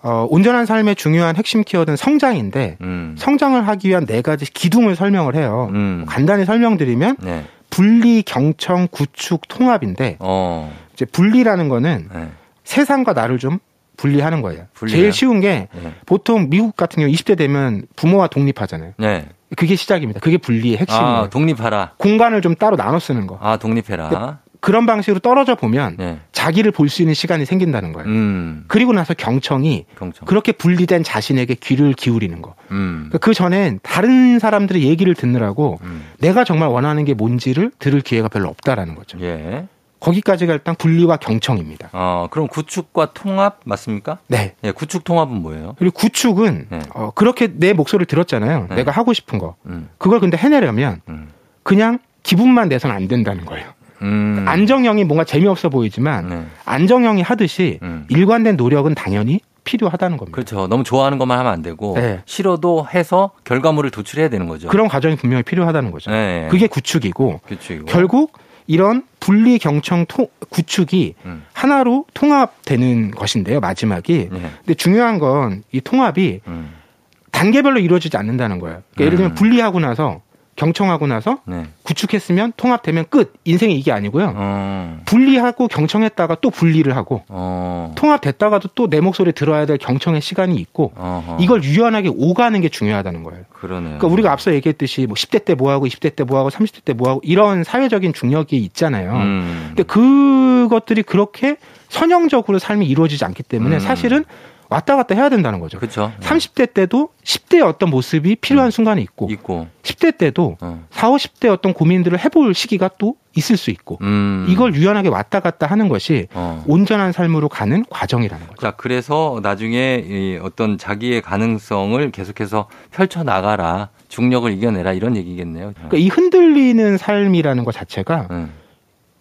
어, 온전한 삶의 중요한 핵심 키워드는 성장인데 음. 성장을 하기 위한 네 가지 기둥을 설명을 해요. 음. 간단히 설명드리면 네. 분리, 경청, 구축, 통합인데 어. 이제 분리라는 거는 네. 세상과 나를 좀 분리하는 거예요. 분리해요? 제일 쉬운 게 네. 보통 미국 같은 경우 20대 되면 부모와 독립하잖아요. 네. 그게 시작입니다. 그게 분리의 핵심이에요. 아, 독립하라. 공간을 좀 따로 나눠 쓰는 거. 아, 독립해라. 그런 방식으로 떨어져 보면 네. 자기를 볼 수 있는 시간이 생긴다는 거예요. 음. 그리고 나서 경청이 경청. 그렇게 분리된 자신에게 귀를 기울이는 거. 음. 그 전엔 다른 사람들의 얘기를 듣느라고 음. 내가 정말 원하는 게 뭔지를 들을 기회가 별로 없다라는 거죠. 예. 거기까지가 일단 분리와 경청입니다. 어, 그럼 구축과 통합 맞습니까? 네. 예, 구축 통합은 뭐예요? 그리고 구축은 네. 어, 그렇게 내 목소리를 들었잖아요. 네. 내가 하고 싶은 거. 음. 그걸 근데 해내려면 음. 그냥 기분만 내서는 안 된다는 거예요. 음. 안정형이 뭔가 재미없어 보이지만 네. 안정형이 하듯이 음. 일관된 노력은 당연히 필요하다는 겁니다. 그렇죠. 너무 좋아하는 것만 하면 안 되고 네. 싫어도 해서 결과물을 도출해야 되는 거죠. 그런 과정이 분명히 필요하다는 거죠. 네. 그게 구축이고 규칙이고. 결국 이런 분리 경청 토- 구축이 음. 하나로 통합되는 것인데요. 마지막이. 네. 근데 중요한 건 이 통합이 음. 단계별로 이루어지지 않는다는 거예요. 그러니까 예를 들면 음. 분리하고 나서 경청하고 나서 네. 구축했으면 통합되면 끝. 인생이 이게 아니고요. 어. 분리하고 경청했다가 또 분리를 하고 어. 통합됐다가도 또 내 목소리 들어야 될 경청의 시간이 있고 어허. 이걸 유연하게 오가는 게 중요하다는 거예요. 그러네요. 그러니까 우리가 앞서 얘기했듯이 뭐 10대 때 뭐 하고 20대 때 뭐 하고 30대 때 뭐 하고 이런 사회적인 중력이 있잖아요. 음. 근데 그것들이 그렇게 선형적으로 삶이 이루어지지 않기 때문에 음. 사실은 왔다 갔다 해야 된다는 거죠. 그렇죠. 30대 때도 10대의 어떤 모습이 필요한 순간이 있고 있고. 10대 때도 어. 4, 50대 어떤 고민들을 해볼 시기가 또 있을 수 있고 음. 이걸 유연하게 왔다 갔다 하는 것이 어. 온전한 삶으로 가는 과정이라는 거죠. 자, 그래서 나중에 이 어떤 자기의 가능성을 계속해서 펼쳐 나가라. 중력을 이겨내라 이런 얘기겠네요. 그러니까 이 흔들리는 삶이라는 것 자체가 음.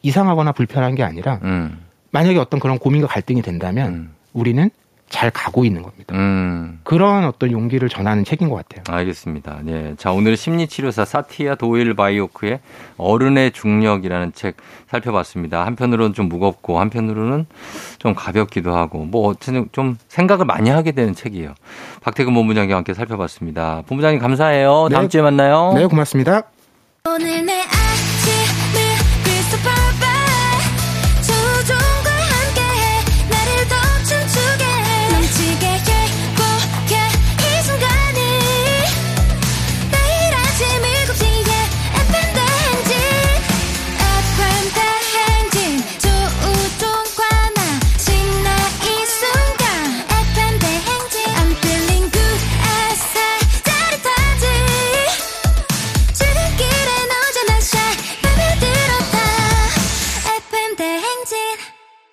이상하거나 불편한 게 아니라 음. 만약에 어떤 그런 고민과 갈등이 된다면 음. 우리는 잘 가고 있는 겁니다. 음. 그런 어떤 용기를 전하는 책인 것 같아요. 알겠습니다. 네. 자, 오늘 심리치료사 사티아 도일 바이오크의 어른의 중력이라는 책 살펴봤습니다. 한편으로는 좀 무겁고 한편으로는 좀 가볍기도 하고 뭐 어쨌든 좀 생각을 많이 하게 되는 책이에요. 박태근 본부장과 함께 살펴봤습니다. 본부장님 감사해요. 다음 네. 주에 만나요. 네, 고맙습니다.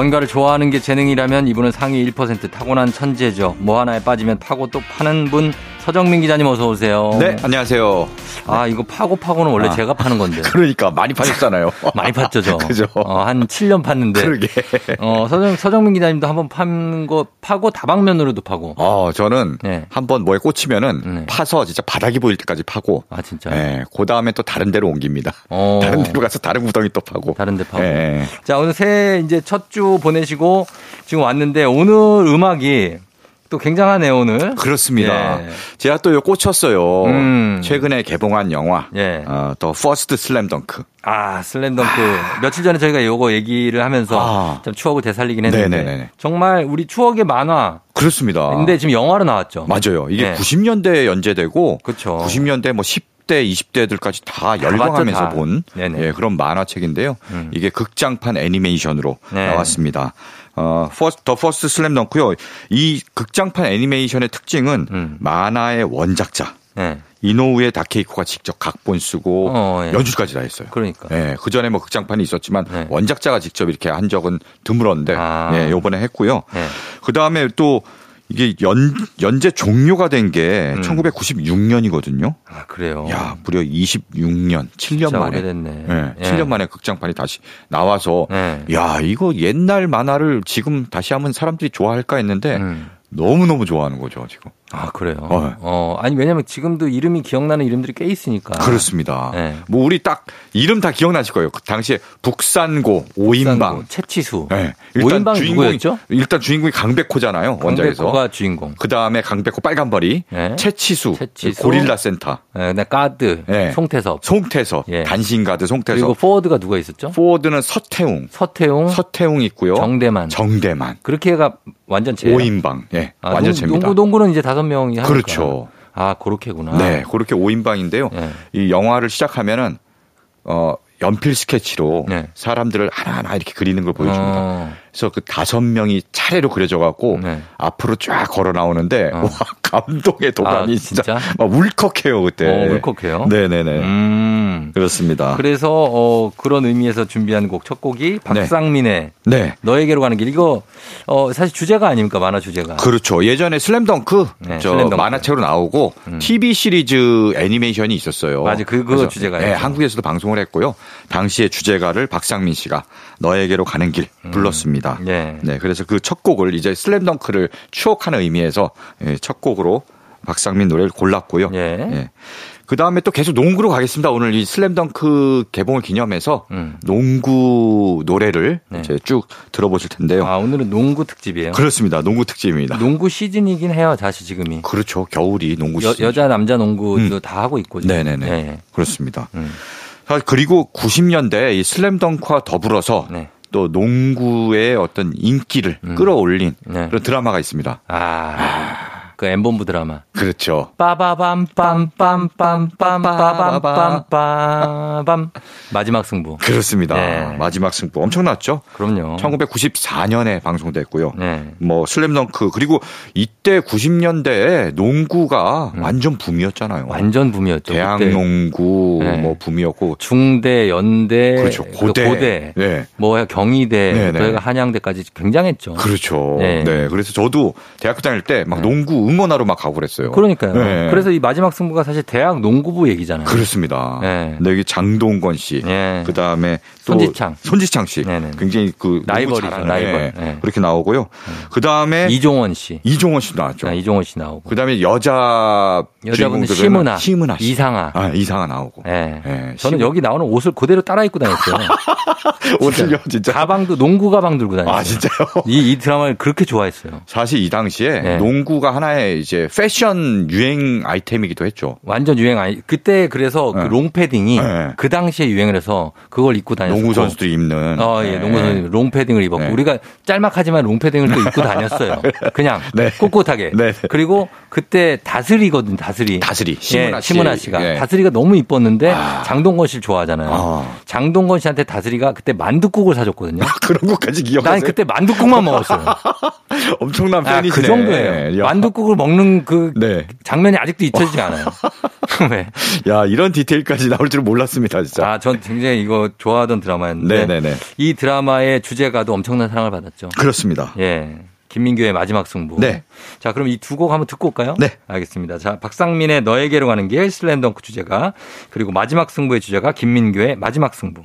뭔가를 좋아하는 게 재능이라면 이분은 상위 1% 타고난 천재죠. 뭐 하나에 빠지면 파고 또 파는 분 서정민 기자님 어서 오세요. 네, 안녕하세요. 아 이거 파고 파고는 원래 아. 제가 파는 건데. 그러니까 많이 파셨잖아요. 많이 팠죠, 저. 그죠. 어, 한 7년 팠는데. 그러게. 어, 서정, 서정민 기자님도 한번 판 거 파고 다방면으로도 파고. 어, 저는 네. 한번 뭐에 꽂히면은 네. 파서 진짜 바닥이 보일 때까지 파고. 아, 진짜. 예, 그 다음에 또 다른 데로 옮깁니다. 어. 다른 데로 가서 다른 구덩이 또 파고. 다른 데 파고. 예. 자, 오늘 새해 이제 첫 주 보내시고 지금 왔는데 오늘 음악이 또 굉장하네요, 오늘. 그렇습니다. 예. 제가 또 요 꽂혔어요. 음. 최근에 개봉한 영화. 예. 어, The First 슬램덩크. 아, 슬램덩크. 며칠 전에 저희가 요거 얘기를 하면서 아. 좀 추억을 되살리긴 했는데. 네네네네. 정말 우리 추억의 만화. 그렇습니다. 근데 지금 영화로 나왔죠. 맞아요. 이게 네. 90년대에 연재되고 그쵸. 90년대 뭐 10대, 20대들까지 다 열광하면서 다. 본. 예, 그런 만화책인데요. 음. 이게 극장판 애니메이션으로 네. 나왔습니다. 어, First, The First 슬램덩크요. 이 극장판 애니메이션의 특징은 음. 만화의 원작자 예. 이노우에 다케이코가 직접 각본 쓰고 어, 예. 연출까지 다 했어요. 그러니까. 예, 그 전에 뭐 극장판이 있었지만 네. 원작자가 직접 이렇게 한 적은 드물었는데 아. 예, 요번에 했고요. 예. 그 다음에 또 이게 연 연재 종료가 된게 음. 1996년이거든요. 아, 그래요. 야, 무려 26년, 7년 진짜 만에. 오래됐네. 예, 예. 7년 만에 극장판이 다시 나와서 예. 야, 이거 옛날 만화를 지금 다시 하면 사람들이 좋아할까 했는데 음. 너무너무 좋아하는 거죠, 지금. 아, 그래요? 어. 어. 아니, 왜냐면 지금도 이름이 기억나는 이름들이 꽤 있으니까. 그렇습니다. 네. 뭐 우리 딱 이름 다 기억나실 거예요. 그 당시에 북산고, 오인방. 채치수. 예. 오인방이 누구였죠? 일단 주인공이 강백호잖아요. 원작에서. 강백호가 주인공. 그 다음에 강백호 빨간머리, 예. 채치수, 채치수. 고릴라 센터, 예, 그다음에 가드, 예. 송태섭. 송태섭, 예. 단신가드 송태섭. 그리고 포워드가 누가 있었죠? 포워드는 서태웅, 서태웅, 서태웅 있고요. 정대만. 정대만. 그렇게가 완전 제 오인방. 예. 아, 완전 농- 제입니다. 농구 농구는 이제 다섯 명이 하니까. 그렇죠. 아, 그렇게구나. 네, 그렇게 오인방인데요. 예. 이 영화를 시작하면은 어 연필 스케치로 네. 사람들을 하나하나 이렇게 그리는 걸 보여줍니다. 어, 그래서 그 다섯 명이 차례로 그려져 갖고 네. 앞으로 쫙 걸어 나오는데 어. 와 감동의 도감이 아, 진짜, 진짜? 막 울컥해요 그때. 어, 울컥해요? 네네네. 음. 그렇습니다. 그래서 어, 그런 의미에서 준비한 곡 첫 곡이 박상민의 네. 너에게로 가는 길. 이거 어, 사실 주제가 아닙니까? 만화 주제가. 그렇죠. 예전에 슬램덩크 네, 저 슬램덩크. 만화책으로 나오고 음. TV 시리즈 애니메이션이 있었어요. 맞아, 그- 그거 주제가였죠. 네, 한국에서도 방송을 했고요. 당시에 주제가를 박상민 씨가 너에게로 가는 길 불렀습니다. 네. 네, 그래서 그 첫 곡을 이제 슬램덩크를 추억하는 의미에서 예, 첫 곡으로 박상민 노래를 골랐고요. 예. 그 다음에 또 계속 농구로 가겠습니다. 오늘 이 슬램덩크 개봉을 기념해서 음. 농구 노래를 네. 이제 쭉 들어보실 텐데요. 아, 오늘은 농구 특집이에요. 그렇습니다. 농구 특집입니다. 농구 시즌이긴 해요, 사실 지금이. 그렇죠. 겨울이 농구 여, 시즌. 여자 남자 농구도 음. 다 하고 있고. 지금. 네네네. 네. 그렇습니다. 음. 사- 그리고 90년대 이 슬램덩크와 더불어서 네. 또 농구의 어떤 인기를 음. 끌어올린 네. 그런 드라마가 있습니다. 아, 그 엠본부 드라마. 그렇죠. 빠바밤 빰빰빰빰 빠밤 빰빰 마지막 승부. 그렇습니다. 네. 마지막 승부 엄청났죠? 그럼요. 1994년에 방송됐고요. 네. 뭐 슬램덩크 그리고 이때 90년대에 농구가 음. 완전 붐이었잖아요. 완전 붐이었죠. 대학농구 네. 뭐 붐이었고 중대, 연대, 그렇죠. 고대, 고대. 네. 뭐 경희대, 네. 네네. 저희가 한양대까지 굉장했죠. 그렇죠. 네. 네. 그래서 저도 대학교 다닐 때막 네. 농구 응원하러 막 가고 그랬어요. 그러니까요. 네. 그래서 이 마지막 승부가 사실 대학 농구부 얘기잖아요. 그렇습니다. 네. 네. 여기 장동건 씨. 네. 그 다음에 또 손지창. 손지창 씨. 네네. 굉장히 그 라이벌이죠, 농구 잘하는, 라이벌. 네. 네. 그렇게 나오고요. 그 다음에 이종원 씨. 이종원 씨도 나왔죠. 아, 이종원 씨 나오고. 그 다음에 여자 주인공들은 심은하, 심은하 씨. 이상아. 아, 이상아 나오고. 예. 네, 저는 심- 여기 나오는 옷을 그대로 따라 입고 다녔어요. 오늘요 진짜. 가방도 농구 가방 들고 다녔어요. 아 진짜요? 이, 이 드라마를 그렇게 좋아했어요. 사실 이 당시에 네. 농구가 하나의 이제 패션 유행 아이템이기도 했죠. 완전 유행 아니 그때 그래서 그 네. 롱패딩이 네. 그 당시에 유행을 해서 그걸 입고 다녔어요. 농구 선수들이 입는. 어, 예, 네. 농구 선수 롱패딩을 입었고 네. 우리가 짤막하지만 롱패딩을 또 입고 다녔어요. 그냥 네. 꿋꿋하게. 네, 네. 그리고 그때 다슬이거든, 다슬이. 다슬이, 예, 심은하 씨. 심은하 씨가 예. 다슬이가 너무 이뻤는데 아. 장동건 씨를 좋아하잖아요. 아. 장동건 씨한테 다슬이가 그때 만둠국을 사줬거든요. 그런 것까지 기억하세요? 난 그때 만둠국만 먹었어요. 엄청난 아, 팬이시네. 그 정도예요. 야. 만둠국을 먹는 그 네. 장면이 아직도 잊혀지지 않아요. 왜? 야, 이런 디테일까지 나올 줄 몰랐습니다, 진짜. 아, 전 굉장히 이거 좋아하던 드라마였는데 네네네. 이 드라마의 주제가도 엄청난 사랑을 받았죠. 그렇습니다. 예. 김민규의 마지막 승부. 네. 자, 그럼 이 두 곡 한번 듣고 올까요? 네. 알겠습니다. 자, 박상민의 너에게로 가는 길 슬램덩크 주제가 그리고 마지막 승부의 주제가 김민규의 마지막 승부.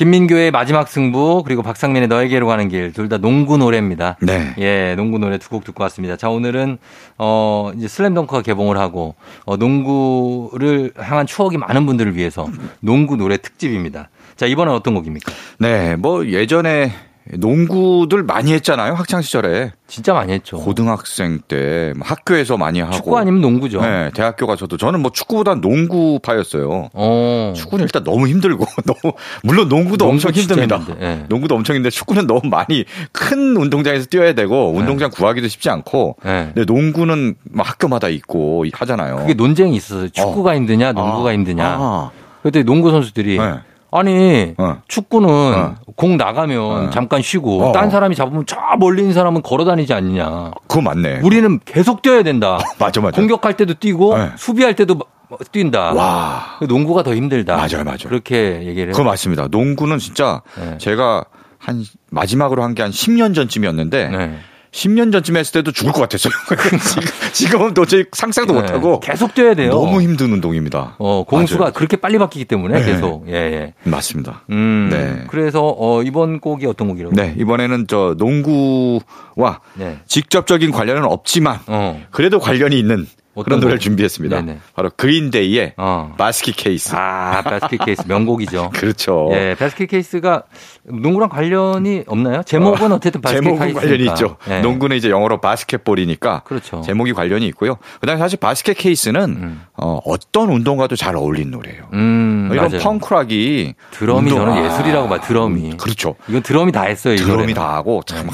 김민규의 마지막 승부 그리고 박상민의 너에게로 가는 길 둘 다 농구 노래입니다. 네. 예, 농구 노래 두 곡 듣고 왔습니다. 자, 오늘은 어 이제 슬램덩크가 개봉을 하고 어 농구를 향한 추억이 많은 분들을 위해서 농구 노래 특집입니다. 자, 이번엔 어떤 곡입니까? 네, 뭐 예전에 농구들 많이 했잖아요, 학창 시절에. 진짜 많이 했죠. 고등학생 때뭐 학교에서 많이 하고. 축구 아니면 농구죠. 네, 대학교 가서도 저는 뭐 축구보단 농구파였어요. 어. 축구는 일단 너무 힘들고 너무 물론 농구도 농구 엄청 힘듭니다. 예. 농구도 엄청 힘든데 축구는 너무 많이 큰 운동장에서 뛰어야 되고 운동장 구하기도 쉽지 않고. 네. 근데 농구는 뭐 학교마다 있고 하잖아요. 그게 논쟁이 있었어요. 축구가 힘드냐, 농구가 아, 힘드냐. 아, 그때 농구 선수들이 네. 아니 어. 축구는 어. 공 나가면 어. 잠깐 쉬고 어. 딴 사람이 잡으면 저 멀리 있는 사람은 걸어 다니지 않느냐. 그거 맞네. 우리는 계속 뛰어야 된다. 맞아, 맞아. 공격할 때도 뛰고 네. 수비할 때도 막 뛴다. 와. 그 농구가 더 힘들다. 맞아요, 맞아요. 그렇게 얘기를 그거. 맞습니다. 농구는 진짜 네. 제가 한 마지막으로 한 게 한 10년 전쯤이었는데 네. 10년 전쯤 했을 때도 죽을 것 같았어요. 지금, 지금은 도저히 상상도 네. 못하고 계속 뛰어야 돼요. 너무 힘든 운동입니다. 어, 공수가 맞아요. 그렇게 빨리 바뀌기 때문에 네. 계속. 예, 예. 맞습니다. 음. 네. 그래서 어, 이번 곡이 어떤 곡이라고? 네, 이번에는 저 농구와 네. 직접적인 관련은 없지만 어. 그래도 관련이 있는 그런 노래를 곡? 준비했습니다. 네네. 바로 그린데이의 어. Basket Case. 아, Basket Case 명곡이죠. 그렇죠. 예, Basket Case가 농구랑 관련이 없나요? 제목은 어, 쨌든 제목은 Case니까. 관련이 있죠. 예. 농구는 이제 영어로 basketball이니까 그렇죠. 제목이 관련이 있고요. 그다음에 사실 Basket Case는 음. 어, 어떤 운동과도 잘 어울리는 노래예요. 음, 이런 맞아요. 펑크락이 드럼이 운동- 저는 아, 예술이라고 봐. 드럼이. 그렇죠. 이건 드럼이 다 했어요. 이 드럼이 노래는. 다 하고 참 네.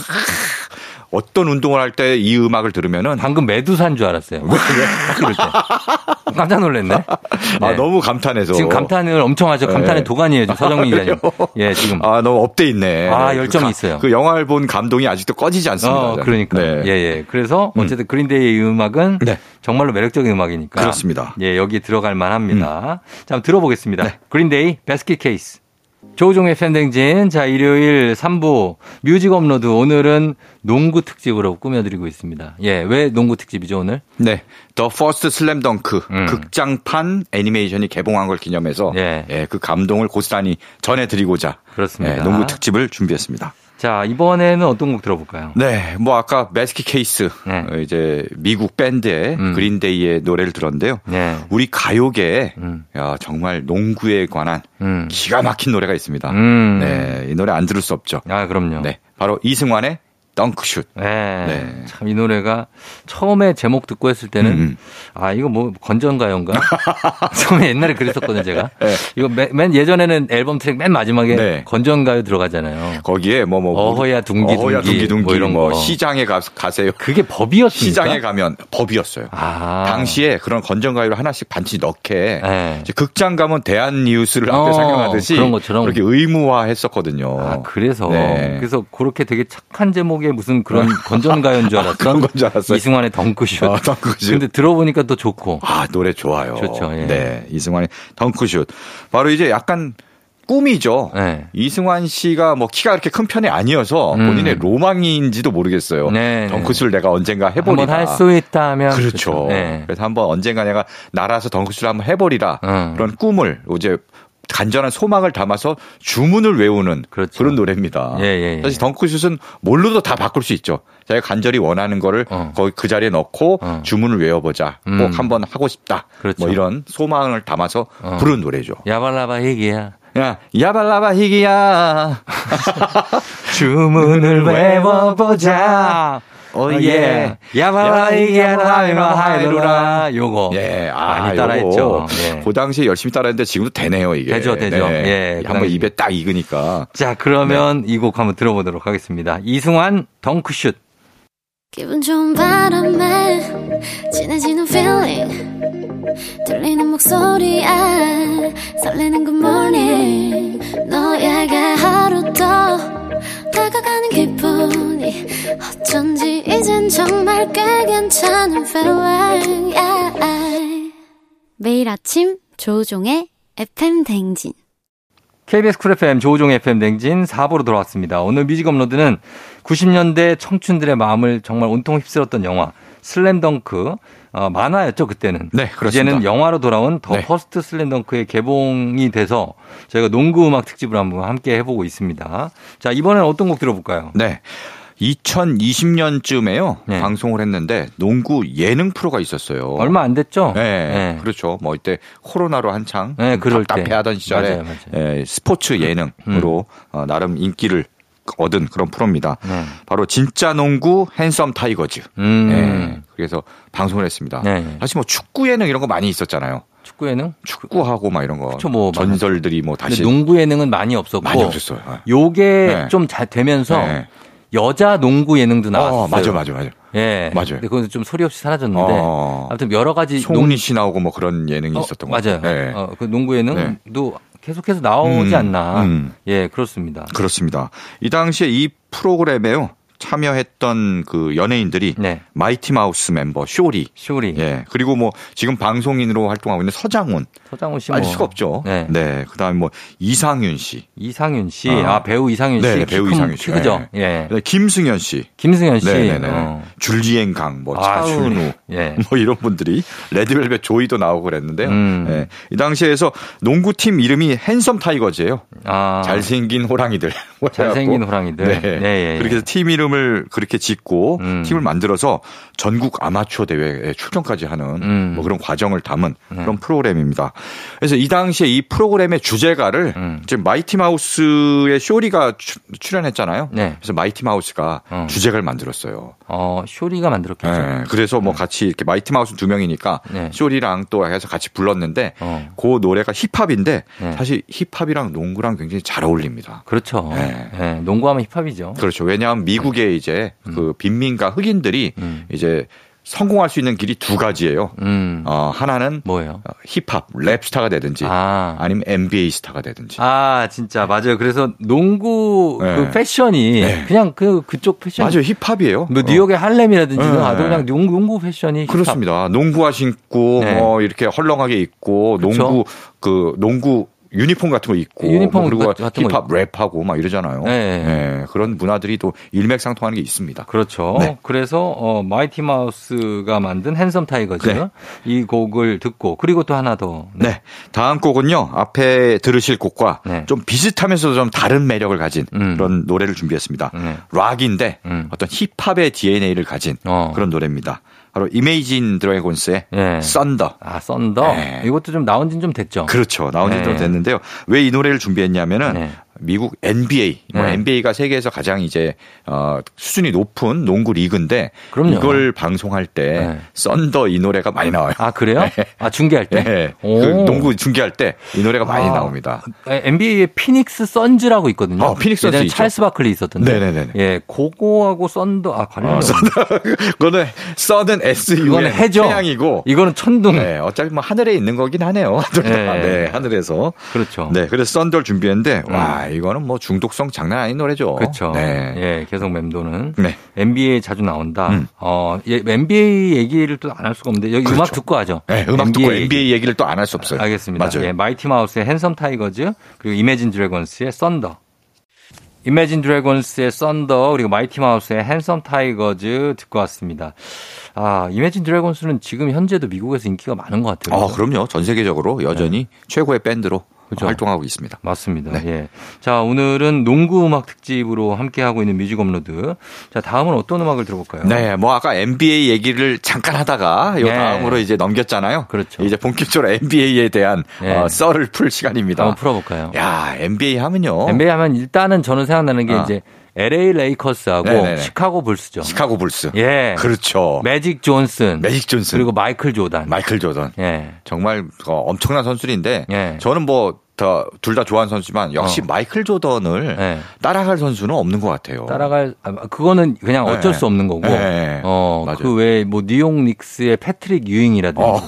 하, 어떤 운동을 할 때 이 음악을 들으면은 방금 메두사인 줄 알았어요. 그럴 때. 깜짝 놀랐네. 아 네. 너무 감탄해서 지금 감탄을 엄청 하죠. 감탄의 네. 도가니에요. 지금 서정민 기자님. 예, 지금. 아 너무 up돼 있네. 아, 그 열정이 가- 있어요. 그 영화를 본 감동이 아직도 꺼지지 않습니다. 어, 그러니까. 네. 예, 예. 그래서 어쨌든 그린데이의 음악은 네. 정말로 매력적인 음악이니까. 그렇습니다. 음. 예, 여기 들어갈 만합니다. 자, 한번 들어보겠습니다. 그린데이 Basket Case. 조우종의 FM 대행진. 자, 일요일 3부 뮤직 업로드. 오늘은 농구 특집으로 꾸며드리고 있습니다. 예, 왜 농구 특집이죠, 오늘? 네. The First 슬램 덩크 음. 극장판 애니메이션이 개봉한 걸 기념해서 예. 예, 그 감동을 고스란히 전해드리고자 그렇습니다. 예, 농구 특집을 준비했습니다. 자, 이번에는 어떤 곡 들어볼까요? 네, 뭐 아까 Basket Case 네. 어, 이제 미국 밴드의 음. 그린데이의 노래를 들었는데요. 네. 우리 가요계에 음. 야, 정말 농구에 관한 음. 기가 막힌 노래가 있습니다. 음. 네, 이 노래 안 들을 수 없죠. 아, 그럼요. 네, 바로 이승환의 덩크슛. 네. 네. 참 이 노래가 처음에 제목 듣고 했을 때는 음, 음. 아 이거 뭐 건전가요인가? 처음에 옛날에 그랬었거든요 제가. 네. 이거 맨, 맨 예전에는 앨범 트랙 맨 마지막에 네. 건전가요 들어가잖아요. 거기에 뭐뭐 어허야 둥기둥기 어허야 둥기 둥기 뭐 이런 거. 시장에 가, 가세요. 그게 법이었습니까? 시장에 가면 법이었어요. 아. 당시에 그런 건전가요를 하나씩 반씩 넣게 네. 극장 가면 대한 뉴스를 앞에 어, 상영하듯이 그런 것처럼. 그렇게 의무화했었거든요. 아 그래서 네. 그래서 그렇게 되게 착한 제목 의 무슨 그런 건전가요인 줄 알았던 그런 건 줄 알았어요. 이승환의 덩크슛. 아, 덩크슛. 근데 들어보니까 또 좋고. 아, 노래 좋아요. 좋죠, 예. 네. 이승환의 덩크슛. 바로 이제 약간 꿈이죠. 네. 이승환 씨가 뭐 키가 그렇게 큰 편이 아니어서 음. 본인의 로망인지도 모르겠어요. 네, 덩크슛을 내가 언젠가 해보리라. 한번 할 수 있다면 그렇죠. 네. 그래서 한번 언젠가 내가 날아서 덩크슛을 한번 해보리라. 음. 그런 꿈을 이제 간절한 소망을 담아서 주문을 외우는 그 그렇죠. 런 노래입니다. 예, 예, 예. 사실 덩크슛은 뭘로도 다 바꿀 수 있죠. 자기가 간절히 원하는 거를 어. 거기 그 자리에 넣고 어. 주문을 외워보자. 음. 꼭 한번 하고 싶다. 그렇죠. 뭐 이런 소망을 담아서 어. 부른 노래죠. 야발라바 얘기야. 야, 야발라바 희기야. 주문을 외워보자. 어, 예. 야발라 얘기야 라이마 하이로라. 요거. 예, 아, 많이 따라했죠. 예. 그 당시에 열심히 따라했는데 지금도 되네요, 이게. 되죠, 되죠. 예, 그 한번. 입에 딱 익으니까. 자, 그러면 네. 이곡 한번 들어보도록 하겠습니다. 이승환 덩크슛. 기분 좋은 바람에 진해지는 feeling 들리는 목소리에 설레는 good morning 너에게 하루 더 다가가는 기분이 어쩐지 이젠 정말 꽤 괜찮은 feeling yeah. 매일 아침 조우종의 FM 대행진 KBS 쿨 FM 조우종 FM 대행진 4부로 돌아왔습니다. 오늘 뮤직 업로드는 90년대 청춘들의 마음을 정말 온통 휩쓸었던 영화 슬램덩크 어, 만화였죠 그때는. 네, 그렇습니다. 이제는 영화로 돌아온 The 네. First 슬램덩크의 개봉이 돼서 저희가 농구 음악 특집을 한번 함께 해보고 있습니다. 자 이번엔 어떤 곡 들어볼까요? 네. 2020년쯤에요. 네. 방송을 했는데 농구 예능 프로가 있었어요. 얼마 안 됐죠? 네, 네. 그렇죠. 뭐 이때 코로나로 한창 네, 그럴 때. 답답해하던 시절에 맞아요, 음. 맞아요. 예, 스포츠 예능으로 어, 나름 인기를 얻은 그런 프로입니다. 네. 바로 진짜 농구 Handsome Tigers. 음. 예, 그래서 방송을 했습니다. 네, 네. 사실 뭐 축구 예능 이런 거 많이 있었잖아요. 축구 예능? 축구하고 막 이런 거. 그쵸, 뭐 전설들이 뭐 다시 농구 예능은 많이 없었고 많이 없었어요. 예. 요게 네. 좀잘 되면서 네. 여자 농구 예능도 나왔어요. 어, 맞아, 맞아, 맞아. 예. 맞아요. 근데 그건 좀 소리 없이 사라졌는데 어. 아무튼 여러 가지 송은이 씨 나오고 뭐 그런 예능이 농- 있었던 어, 거 맞아요. 같아요. 네. 어, 그 농구 예능도 계속해서 나오지 음, 않나. 음. 예, 그렇습니다. 그렇습니다. 이 당시에 이 프로그램에요. 참여했던 그 연예인들이 네. 마이티 마우스 멤버 쇼리 쇼리. 예. 그리고 뭐 지금 방송인으로 활동하고 있는 서장훈 서장훈 씨 빠질 뭐. 수가 없죠. 네. 네. 그다음에 뭐 이상윤 씨, 이상윤 씨. 어. 아, 배우 이상윤 씨. 네, 키 배우 큰- 이상윤 씨. 키 크죠? 네. 예. 그다음에 김승현 씨, 김승현 씨. 네네네, 어. 줄리엔 강, 뭐 아, 차은우, 예. 뭐 이런 분들이 레드벨벳 조이도 나오고 그랬는데요. 음. 예. 이 당시에서 농구팀 이름이 핸섬 타이거즈예요. 아. 잘생긴 호랑이들. 잘생긴 호랑이들. 네. 네, 예, 예. 그렇게 해서 팀 이름 을 그렇게 짓고 음. 팀을 만들어서 전국 아마추어 대회에 출전까지 하는 음. 뭐 그런 과정을 담은 네. 그런 프로그램입니다. 그래서 이 당시에 이 프로그램의 주제가를 음. 지금 마이티 마우스의 쇼리가 추- 출연했잖아요. 네. 그래서 마이티 마우스가 어. 주제가를 만들었어요. 어, 쇼리가 만들었겠죠. 네. 그래서 뭐 같이 이렇게 마이티 마우스 두 명이니까 네. 쇼리랑 또 해서 같이 불렀는데 어. 그 노래가 힙합인데 네. 사실 힙합이랑 농구랑 굉장히 잘 어울립니다. 그렇죠. 네. 예, 농구하면 힙합이죠. 그렇죠. 왜냐하면 미국의 이제 그 빈민가 흑인들이 음. 이제 성공할 수 있는 길이 두 가지예요. 음. 어, 하나는 뭐예요? 어, 힙합, 랩 스타가 되든지 아. 아니면 NBA 스타가 되든지. 아, 진짜 맞아요. 그래서 농구 네. 그 패션이 네. 그냥 그 그쪽 패션 맞아요. 힙합이에요. 뭐 어. 뉴욕의 할렘이라든지 네. 아주 그냥 농구, 농구 패션이 힙합. 그렇습니다. 농구화 신고 네. 뭐 이렇게 헐렁하게 입고 그렇죠. 농구 그 농구 유니폼 같은 거 입고 유니폼 뭐 그리고 힙합 랩하고 막 이러잖아요. 네. 네, 그런 문화들이 또 일맥상통하는 게 있습니다. 그렇죠. 네. 그래서 어 마이티 마우스가 만든 핸섬 타이거즈 네. 이 곡을 듣고 그리고 또 하나 더 네. 다음 곡은요. 앞에 들으실 곡과 네. 좀 비슷하면서도 좀 다른 매력을 가진 음. 그런 노래를 준비했습니다. 네. 락인데 음. 어떤 힙합의 DNA를 가진 어. 그런 노래입니다. 바로 이매진 드래곤스의 예. Thunder. 아, Thunder. 네. 이것도 좀 나온 지는 좀 됐죠. 그렇죠. 나온 지 네. 좀 됐는데요. 왜 이 노래를 준비했냐면은 네. 미국 NBA, 뭐 네. NBA가 세계에서 가장 이제 어 수준이 높은 농구 리그인데 그럼요. 이걸 방송할 때 네. Thunder 이 노래가 많이 나와요. 아, 그래요? 아, 중계할 때? 네. 오. 그 농구 중계할 때 이 노래가 많이 아. 나옵니다. NBA에 피닉스 선즈라고 있거든요. 어, 피닉스 선즈 예전에. 찰스 바클리 있었던데. 네네네. 예, 그거하고 Thunder 아 관련이 어, 없네. 그거는 Sun은 S U 이거는 해죠. 태양이고 이거는 천둥. 네, 어차피 뭐 하늘에 있는 거긴 하네요. 네. 네, 하늘에서. 그렇죠. 네, 그래서 Thunder를 준비했는데 와, 이거는 뭐 중독성 장난 아닌 노래죠. 그렇죠. 네. 예, 계속 맴도는. 네. NBA에 자주 나온다. 음. 어, 예, NBA 얘기를 또 안 할 수가 없는데 여기 그렇죠. 음악 듣고 하죠. 네, 음악 듣고 NBA 얘기를 또 안 할 수 없어요. 알겠습니다. 맞아요. 예, 마이티 마우스의 핸섬 타이거즈 그리고 이매진 드래곤스의 Thunder. 이매진 드래곤스의 Thunder 그리고 마이티 마우스의 핸섬 타이거즈 듣고 왔습니다. 아, 이매진 드래곤스는 지금 현재도 미국에서 인기가 많은 것 같아요. 아, 그럼요. 전 세계적으로 여전히 최고의 밴드로 네. 그죠. 활동하고 있습니다. 맞습니다. 네. 예. 자, 오늘은 농구 음악 특집으로 함께하고 있는 뮤직 업로드. 자, 다음은 어떤 음악을 들어볼까요? 네, 뭐 아까 NBA 얘기를 잠깐 하다가 요 네. 다음으로 이제 넘겼잖아요. 그렇죠. 이제 본격적으로 NBA에 대한 네. 어, 썰을 풀 시간입니다. 한번 풀어볼까요? 야, NBA 하면요. NBA 하면 일단은 저는 생각나는 게 어. 이제 LA 레이커스하고 네네네. 시카고 불스죠. 시카고 불스. 예. 그렇죠. 매직 존슨. 매직 존슨. 그리고 마이클 조단. 마이클 조던. 예. 정말 어, 엄청난 선수인데 예. 저는 뭐 둘다 좋아하는 선수지만 역시 어. 마이클 조던을 예. 따라갈 선수는 없는 것 같아요. 따라갈 아, 그거는 그냥 어쩔 네. 수 없는 거고. 네. 어, 맞아요. 그 외에 뭐 뉴욕 닉스의 패트릭 유잉이라든지 어,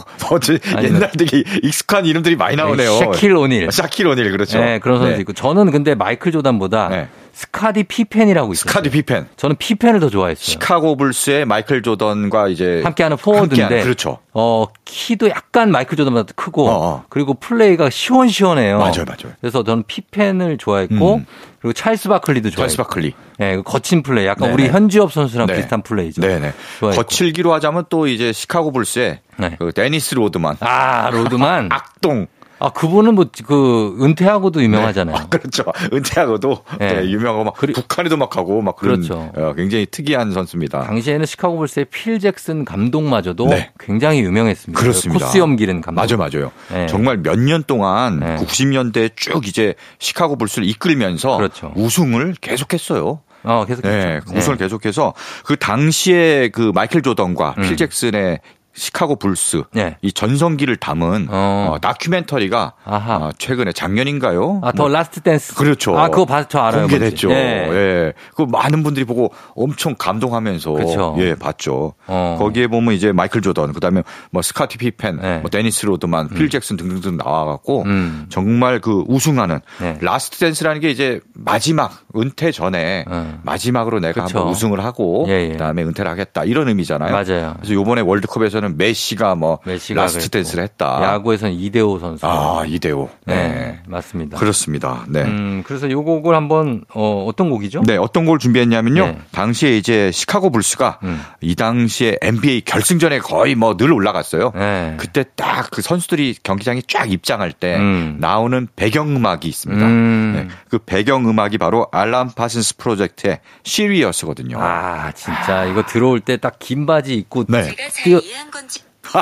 아니면- 옛날 되게 익숙한 이름들이 많이 나오네요. 샤킬 오닐. 샤킬 오닐 그렇죠. 네, 그런 선수 네. 있고 저는 근데 마이클 조단보다 네. 스카티 피펜이라고 있어요. 스카티 피펜. 저는 피펜을 더 좋아했어요. 시카고 불스의 마이클 조던과 이제 함께하는 포워드인데 함께하는, 그렇죠. 어 키도 약간 마이클 조던보다 크고 어, 어. 그리고 플레이가 시원시원해요. 맞아요, 맞아요. 그래서 저는 피펜을 좋아했고 음. 그리고 찰스 바클리도 좋아했고. 찰스 바클리. 네, 그 거친 플레이, 약간 네네. 우리 현주엽 선수랑 네. 비슷한 플레이죠. 네네. 좋아했고. 거칠기로 하자면 또 이제 시카고 불스의 네. 그 데니스 로드만. 아 로드만. 악동. 아 그분은 뭐 그 은퇴하고도 유명하잖아요. 아, 그렇죠. 은퇴하고도 네. 네, 유명하고 막 그리- 북한에도 막 가고 막 그런 그렇죠. 어, 굉장히 특이한 선수입니다. 당시에는 시카고 불스의 필 잭슨 감독마저도 네. 굉장히 유명했습니다. 그렇습니다. 코스 염기는 감독. 맞아요, 맞아요. 네. 정말 몇 년 동안 네. 90년대 쭉 이제 시카고 불스를 이끌면서 그렇죠. 우승을 계속했어요. 어 계속 네. 우승을 계속해서 그 당시에 그 마이클 조던과 음. 필 잭슨의 시카고 불스 네. 이 전성기를 담은 어. 어, 다큐멘터리가. 어, 최근에 작년인가요? 아, The 뭐 Last Dance. 그렇죠. 아, 그거 봐, 저 알아요. 공개됐죠. 뭔지. 예. 예. 그 많은 분들이 보고 엄청 감동하면서 그쵸. 예, 봤죠. 어. 거기에 보면 이제 마이클 조던, 그다음에 뭐 스카티 피펜, 네. 뭐 데니스 로드만, 필 잭슨 등등등 나와 갖고 음. 정말 그 우승하는 네. Last Dance라는 게 이제 마지막 은퇴 전에 음. 마지막으로 내가 그쵸. 한번 우승을 하고 예, 예. 그다음에 은퇴를 하겠다 이런 의미잖아요. 맞아요. 그래서 요번에 월드컵에서는 메시가 뭐 메시가 Last 그랬고. Dance를 했다. 야구에서는 이대호 선수. 아, 이대호. 네. 네. 맞습니다. 그렇습니다. 네. 음, 그래서 요 곡을 한번 어, 어떤 곡이죠? 네, 어떤 걸 준비했냐면요. 네. 당시에 이제 시카고 불스가 음. 이 당시에 NBA 결승전에 거의 뭐 늘 올라갔어요. 네. 그때 딱 그 선수들이 경기장에 쫙 입장할 때 음. 나오는 배경음악이 있습니다. 음. 네, 그 배경음악이 바로 알람 파슨스 프로젝트의 시리어스거든요. 아, 진짜 이거 들어올 때 딱 긴 바지 입고 네. 제가 잘 뛰어- 이해한 건지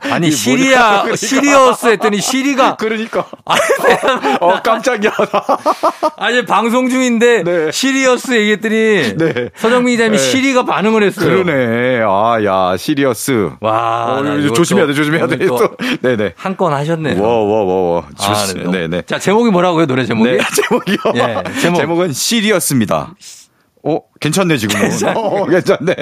아니 시리아 그러니까. 시리어스 했더니 시리가 그러니까. 어, 깜짝이야. 아니 방송 중인데 네. Sirius 얘기했더니 네. 서정민 기자님이 네. 시리가 반응을 했어요. 그러네. 아, 야, Sirius. 와, 어, 조심해야 또 돼, 조심해야 돼. 또 또. 네네. 한건 워, 워. 아, 조심. 네, 너무- 네네. 자 제목이 뭐라고요 노래 제목이? 네, 제목이요. 예, 제목. 제목은 Sirius입니다. 어, 괜찮네, 지금. 어, 괜찮네.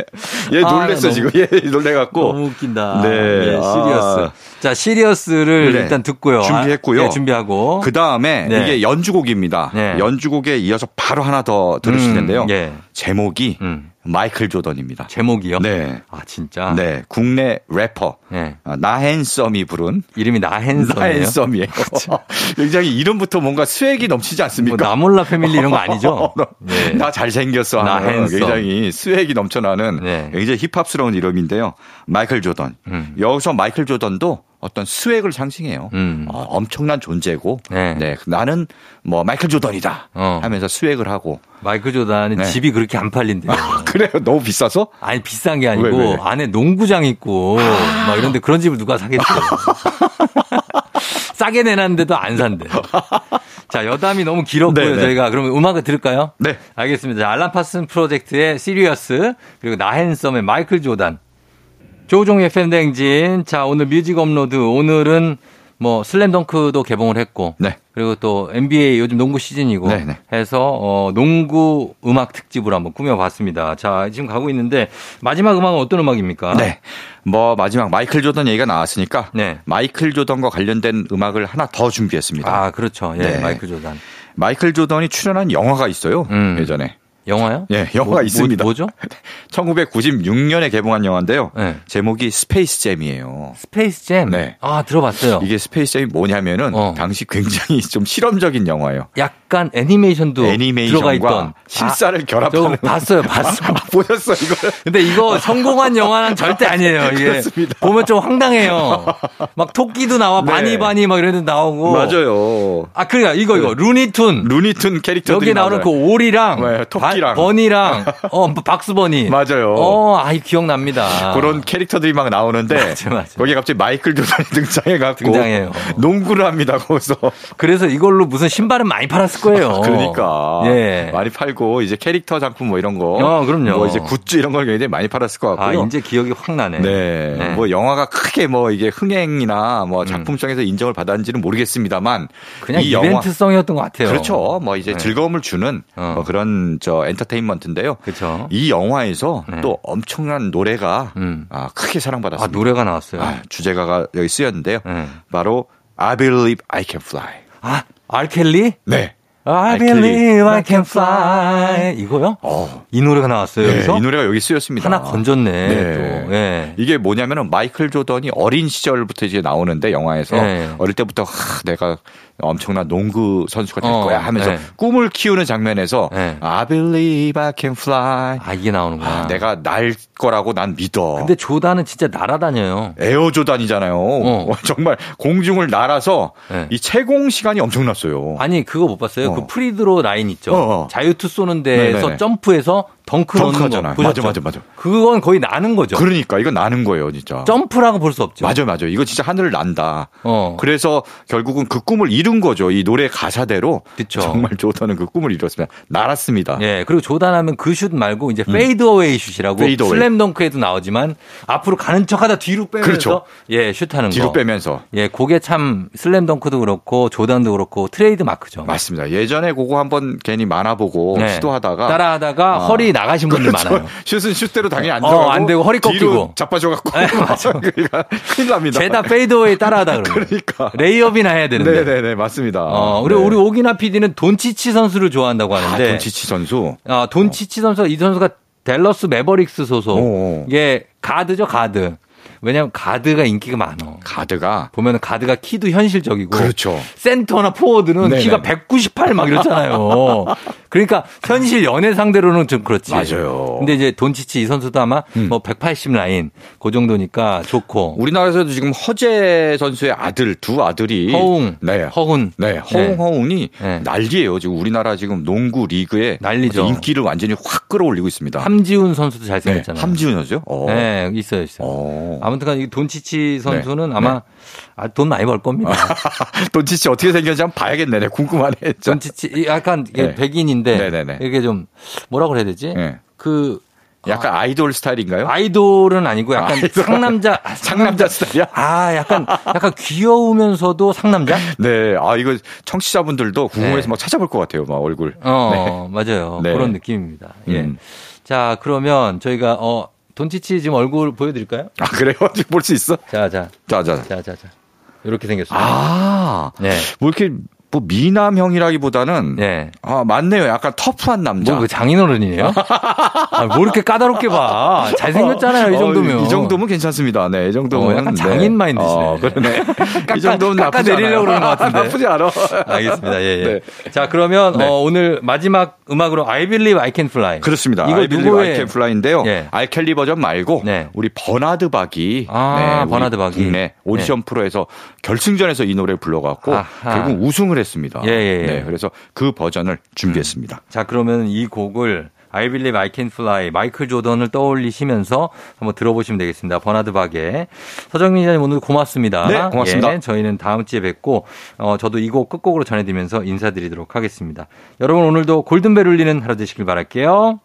얘 아, 놀랬어, 너무- 지금. 얘 놀래갖고. 너무 웃긴다. 네, 예, Sirius. 아. 자 Sirius를 네. 일단 듣고요. 준비했고요. 아, 네, 준비하고. 그 다음에 네. 이게 연주곡입니다. 네. 연주곡에 이어서 바로 하나 더 들으실 음, 텐데요. 예. 제목이 음. 마이클 조던입니다. 제목이요? 네. 아 진짜. 네. 국내 래퍼. 네. 아, 나핸섬이 부른 이름이 나헨섬이에요. 나헨썸이에요. 굉장히 이름부터 뭔가 swag이 넘치지 뭐 않습니까? 나몰라 패밀리 이런 거 아니죠? 네. 나 잘생겼어 나헨섬. 굉장히 swag이 넘쳐나는 네. 굉장히 힙합스러운 이름인데요. 마이클 조던. 음. 여기서 마이클 조던도 어떤 swag을 상징해요. 음. 어, 엄청난 존재고 네. 나는 뭐 마이클 조던이다 어. 하면서 swag을 하고 마이클 조단은 네. 집이 그렇게 안 팔린대요. 그래요 너무 비싸서 아니 비싼 게 아니고 왜, 왜? 안에 농구장 있고 막 이런데 그런 집을 누가 사겠어요. 싸게 내놨는데도 안 산대. 자 여담이 너무 길었고요 네네. 저희가 그러면 음악을 들을까요? 네. 알겠습니다. 자, Alan Parsons Project의 Sirius 그리고 나헨섬의 마이클 조단 조종의 팬댕진 자 오늘 뮤직 업로드 오늘은 뭐 슬램덩크도 개봉을 했고 네. 그리고 또 NBA 요즘 농구 시즌이고 네 네. 해서 어 농구 음악 특집으로 한번 꾸며봤습니다. 자 지금 가고 있는데 마지막 음악은 어떤 음악입니까? 네. 뭐 마지막 마이클 조던 얘기가 나왔으니까 네. 마이클 조던과 관련된 음악을 하나 더 준비했습니다. 아 그렇죠. 예, 네. 마이클 조단 마이클 조던이 출연한 영화가 있어요. 음. 예전에. 영화요? 예, 영화가 뭐, 있습니다. 뭐, 죠 1996년에 개봉한 영화인데요. 네. 제목이 Space Jam이에요. Space Jam. 네. 아 들어봤어요. 이게 Space Jam이 뭐냐면은 어. 당시 굉장히 좀 실험적인 영화예요. 약간 애니메이션도 들어가 있던 실사를 아, 결합하는 저 봤어요, 봤어요. 보셨어 이거? 근데 이거 성공한 영화는 절대 아니에요. 이게 그렇습니다. 보면 좀 황당해요. 막 토끼도 나와 네. Bunny Bunny 막 이런 데 나오고. 맞아요. 아 그러니까 이거 이거 Looney Tunes Looney Tunes 캐릭터들이 여기 나오는 그 나와요. 오리랑 네, 토끼랑. 바- Bunny랑 어 Bugs Bunny. 맞아요. 어, 아이 기억납니다. 그런 캐릭터들이 막 나오는데 맞아, 맞아. 거기에 갑자기 마이클 조던이 등장해 갖고 등장해요. 농구를 합니다 거기서 그래서 이걸로 무슨 신발은 많이 팔았 을 거예요. 그러니까 예. 많이 팔고 이제 캐릭터 작품 뭐 이런 거, 어, 그럼요. 뭐 이제 굿즈 이런 걸 굉장히 많이 팔았을 것 같고요. 이제 기억이 확 나네. 네. 네. 뭐 영화가 크게 뭐 이게 흥행이나 뭐 작품성에서 인정을 받았는지는 모르겠습니다만 그냥 이 이벤트성이었던 것 같아요. 그렇죠. 뭐 이제 네. 즐거움을 주는 어. 뭐 그런 저 엔터테인먼트인데요. 그렇죠. 이 영화에서 네. 또 엄청난 노래가 음. 아, 크게 아 사랑받았습니다. 노래가 나왔어요. 아, 주제가가 여기 쓰였는데요. 네. 바로 I Believe I Can Fly. 아 알켈리? 네. I believe I can fly. 이거요? 어. 이 노래가 나왔어요. 네, 이 노래가 여기 쓰였습니다. 하나 건졌네. 네. 또. 예. 이게 뭐냐면은 마이클 조던이 어린 시절부터 이제 나오는데 영화에서 네. 어릴 때부터 하, 내가 엄청난 농구 선수가 될 어, 거야 하면서 네. 꿈을 키우는 장면에서 네. I believe I can fly. 아 이게 나오는구나. 아, 내가 날 거라고 난 믿어. 근데 조단은 진짜 날아다녀요. 에어 조단이잖아요. 어. 정말 공중을 날아서 네. 이 채공 시간이 엄청났어요. 아니 그거 못 봤어요? 어. 그 free throw line 있죠. 어, 어. 자유투 쏘는 데에서 네네네. 점프해서 덩크 덩크하잖아요. 맞아, 맞아, 맞아. 그건 거의 나는 거죠. 그러니까 이건 나는 거예요, 진짜. 점프라고 볼 수 없죠. 맞아요, 맞아요. 이거 진짜 하늘을 난다. 어. 그래서 결국은 그 꿈을 이룬 거죠. 이 노래 가사대로. 그쵸. 정말 조던은 그 꿈을 이뤘습니다. 날았습니다. 예, 그리고 조단하면 그 슛 말고 이제 fadeaway 슛이라고 fadeaway. 슬램덩크에도 나오지만 앞으로 가는 척하다 뒤로 빼면서 그렇죠. 예, 슛하는 뒤로 거. 빼면서. 예, 그게 참 슬램덩크도 그렇고 조단도 그렇고 트레이드 마크죠. 맞습니다. 예전에 그거 한번 괜히 만화 보고 네. 시도하다가 따라하다가 아. 허리 나가신 분들 그렇죠. 많아요. 슛은 슛대로 당연히 안 어, 들어가고 안 되고 허리 꺾이고. 뒤로 자빠져 갖고 네, 맞아. 그러니까 큰일 납니다. 죄다 fadeaway 따라하다 그러면 그러니까. 레이업이나 해야 되는데. 네 네 네 맞습니다. 어, 그리고 네. 우리 오기나 PD는 돈치치 선수를 좋아한다고 아, 하는데 돈치치 선수. 아, 돈치치 선수 이 선수가 댈러스 매버릭스 소속. 오. 이게 가드죠, 가드. 왜냐면 가드가 인기가 많어. 가드가 보면은 가드가 키도 현실적이고 그렇죠. 센터나 포워드는 네네. 키가 198 막 이렇잖아요. 그러니까 현실 연애 상대로는 좀 그렇지. 맞아요. 근데 이제 돈치치 이 선수도 아마 뭐180 라인 그 정도니까 좋고. 우리나라에서도 지금 허재 선수의 아들 두 아들이 허웅, 네. 허훈. 네, 허웅 허웅이 네. 난리예요. 지금 우리나라 지금 농구 리그에 난리죠. 인기를 완전히 확 끌어올리고 있습니다. 함지훈 선수도 네, 잘생겼잖아요. 함지훈 선수요? 어. 네, 있어요, 있어요. 어. 아무튼간 이 돈치치 선수는 네. 아마 아, 돈 많이 벌 겁니다. 돈치치 어떻게 생겼는지 한번 봐야겠네. 네, 궁금하네. 진짜. 돈치치 이 약간 네. 백인인데 네네네. 이게 좀 뭐라 그래야 되지? 네. 그 약간 아 이돌 스타일인가요? 아이돌은 아니고 약간 아이돌. 상남자 상남자 스타일이야? 아 약간 약간 귀여우면서도 상남자? 네. 아, 이거 청취자분들도 궁금해서 네. 막 찾아볼 것 같아요. 막 얼굴. 어 맞아요 네. 그런 느낌입니다. 예. 음. 자 그러면 저희가 어 돈치치 지금 얼굴 보여드릴까요? 아, 그래요? 지금 볼수 있어? 자자 자, 자. 자자자 이렇게 생겼어요. 아. 네. 뭐 이렇게 뭐 미남형이라기보다는 네. 아, 맞네요. 약간 터프한 남자. 뭐 그 장인어른이에요? 아, 뭐 이렇게 까다롭게 봐. 잘생겼잖아요, 이 어, 정도면. 이 정도면 괜찮습니다. 네, 이 정도면. 어, 약간 네. 장인 마인드시네. 어, 그러네. 이 정도면 깎아 나쁘지 내리려고. 그러는 것 같은데. 나쁘지 않아. 알겠습니다. 예, 예. 네. 자, 그러면 네. 어, 오늘 마지막 음악으로 I Believe I Can Fly. 그렇습니다. 이거 I believe 누구의 I can fly인데요. 예. R. Kelly 버전 말고 네. 우리 버나드 박이 아, 우리 버나드 박이. 국내 오디션 프로에서 결승전에서 이 노래를 불러갖고 아하. 결국 우승을 했 습니다. 예, 예, 예. 네, 그래서 그 버전을 준비했습니다. 자, 그러면 이 곡을 I Believe I Can Fly 마이클 조던을 떠올리시면서 한번 들어보시면 되겠습니다. 버나드 박의 서정민 기자님 오늘 고맙습니다. 네, 고맙습니다. 예, 저희는 다음 주에 뵙고 어, 저도 이 곡 끝곡으로 전해드리면서 인사드리도록 하겠습니다. 여러분 오늘도 골든벨 울리는 하루 되시길 바랄게요.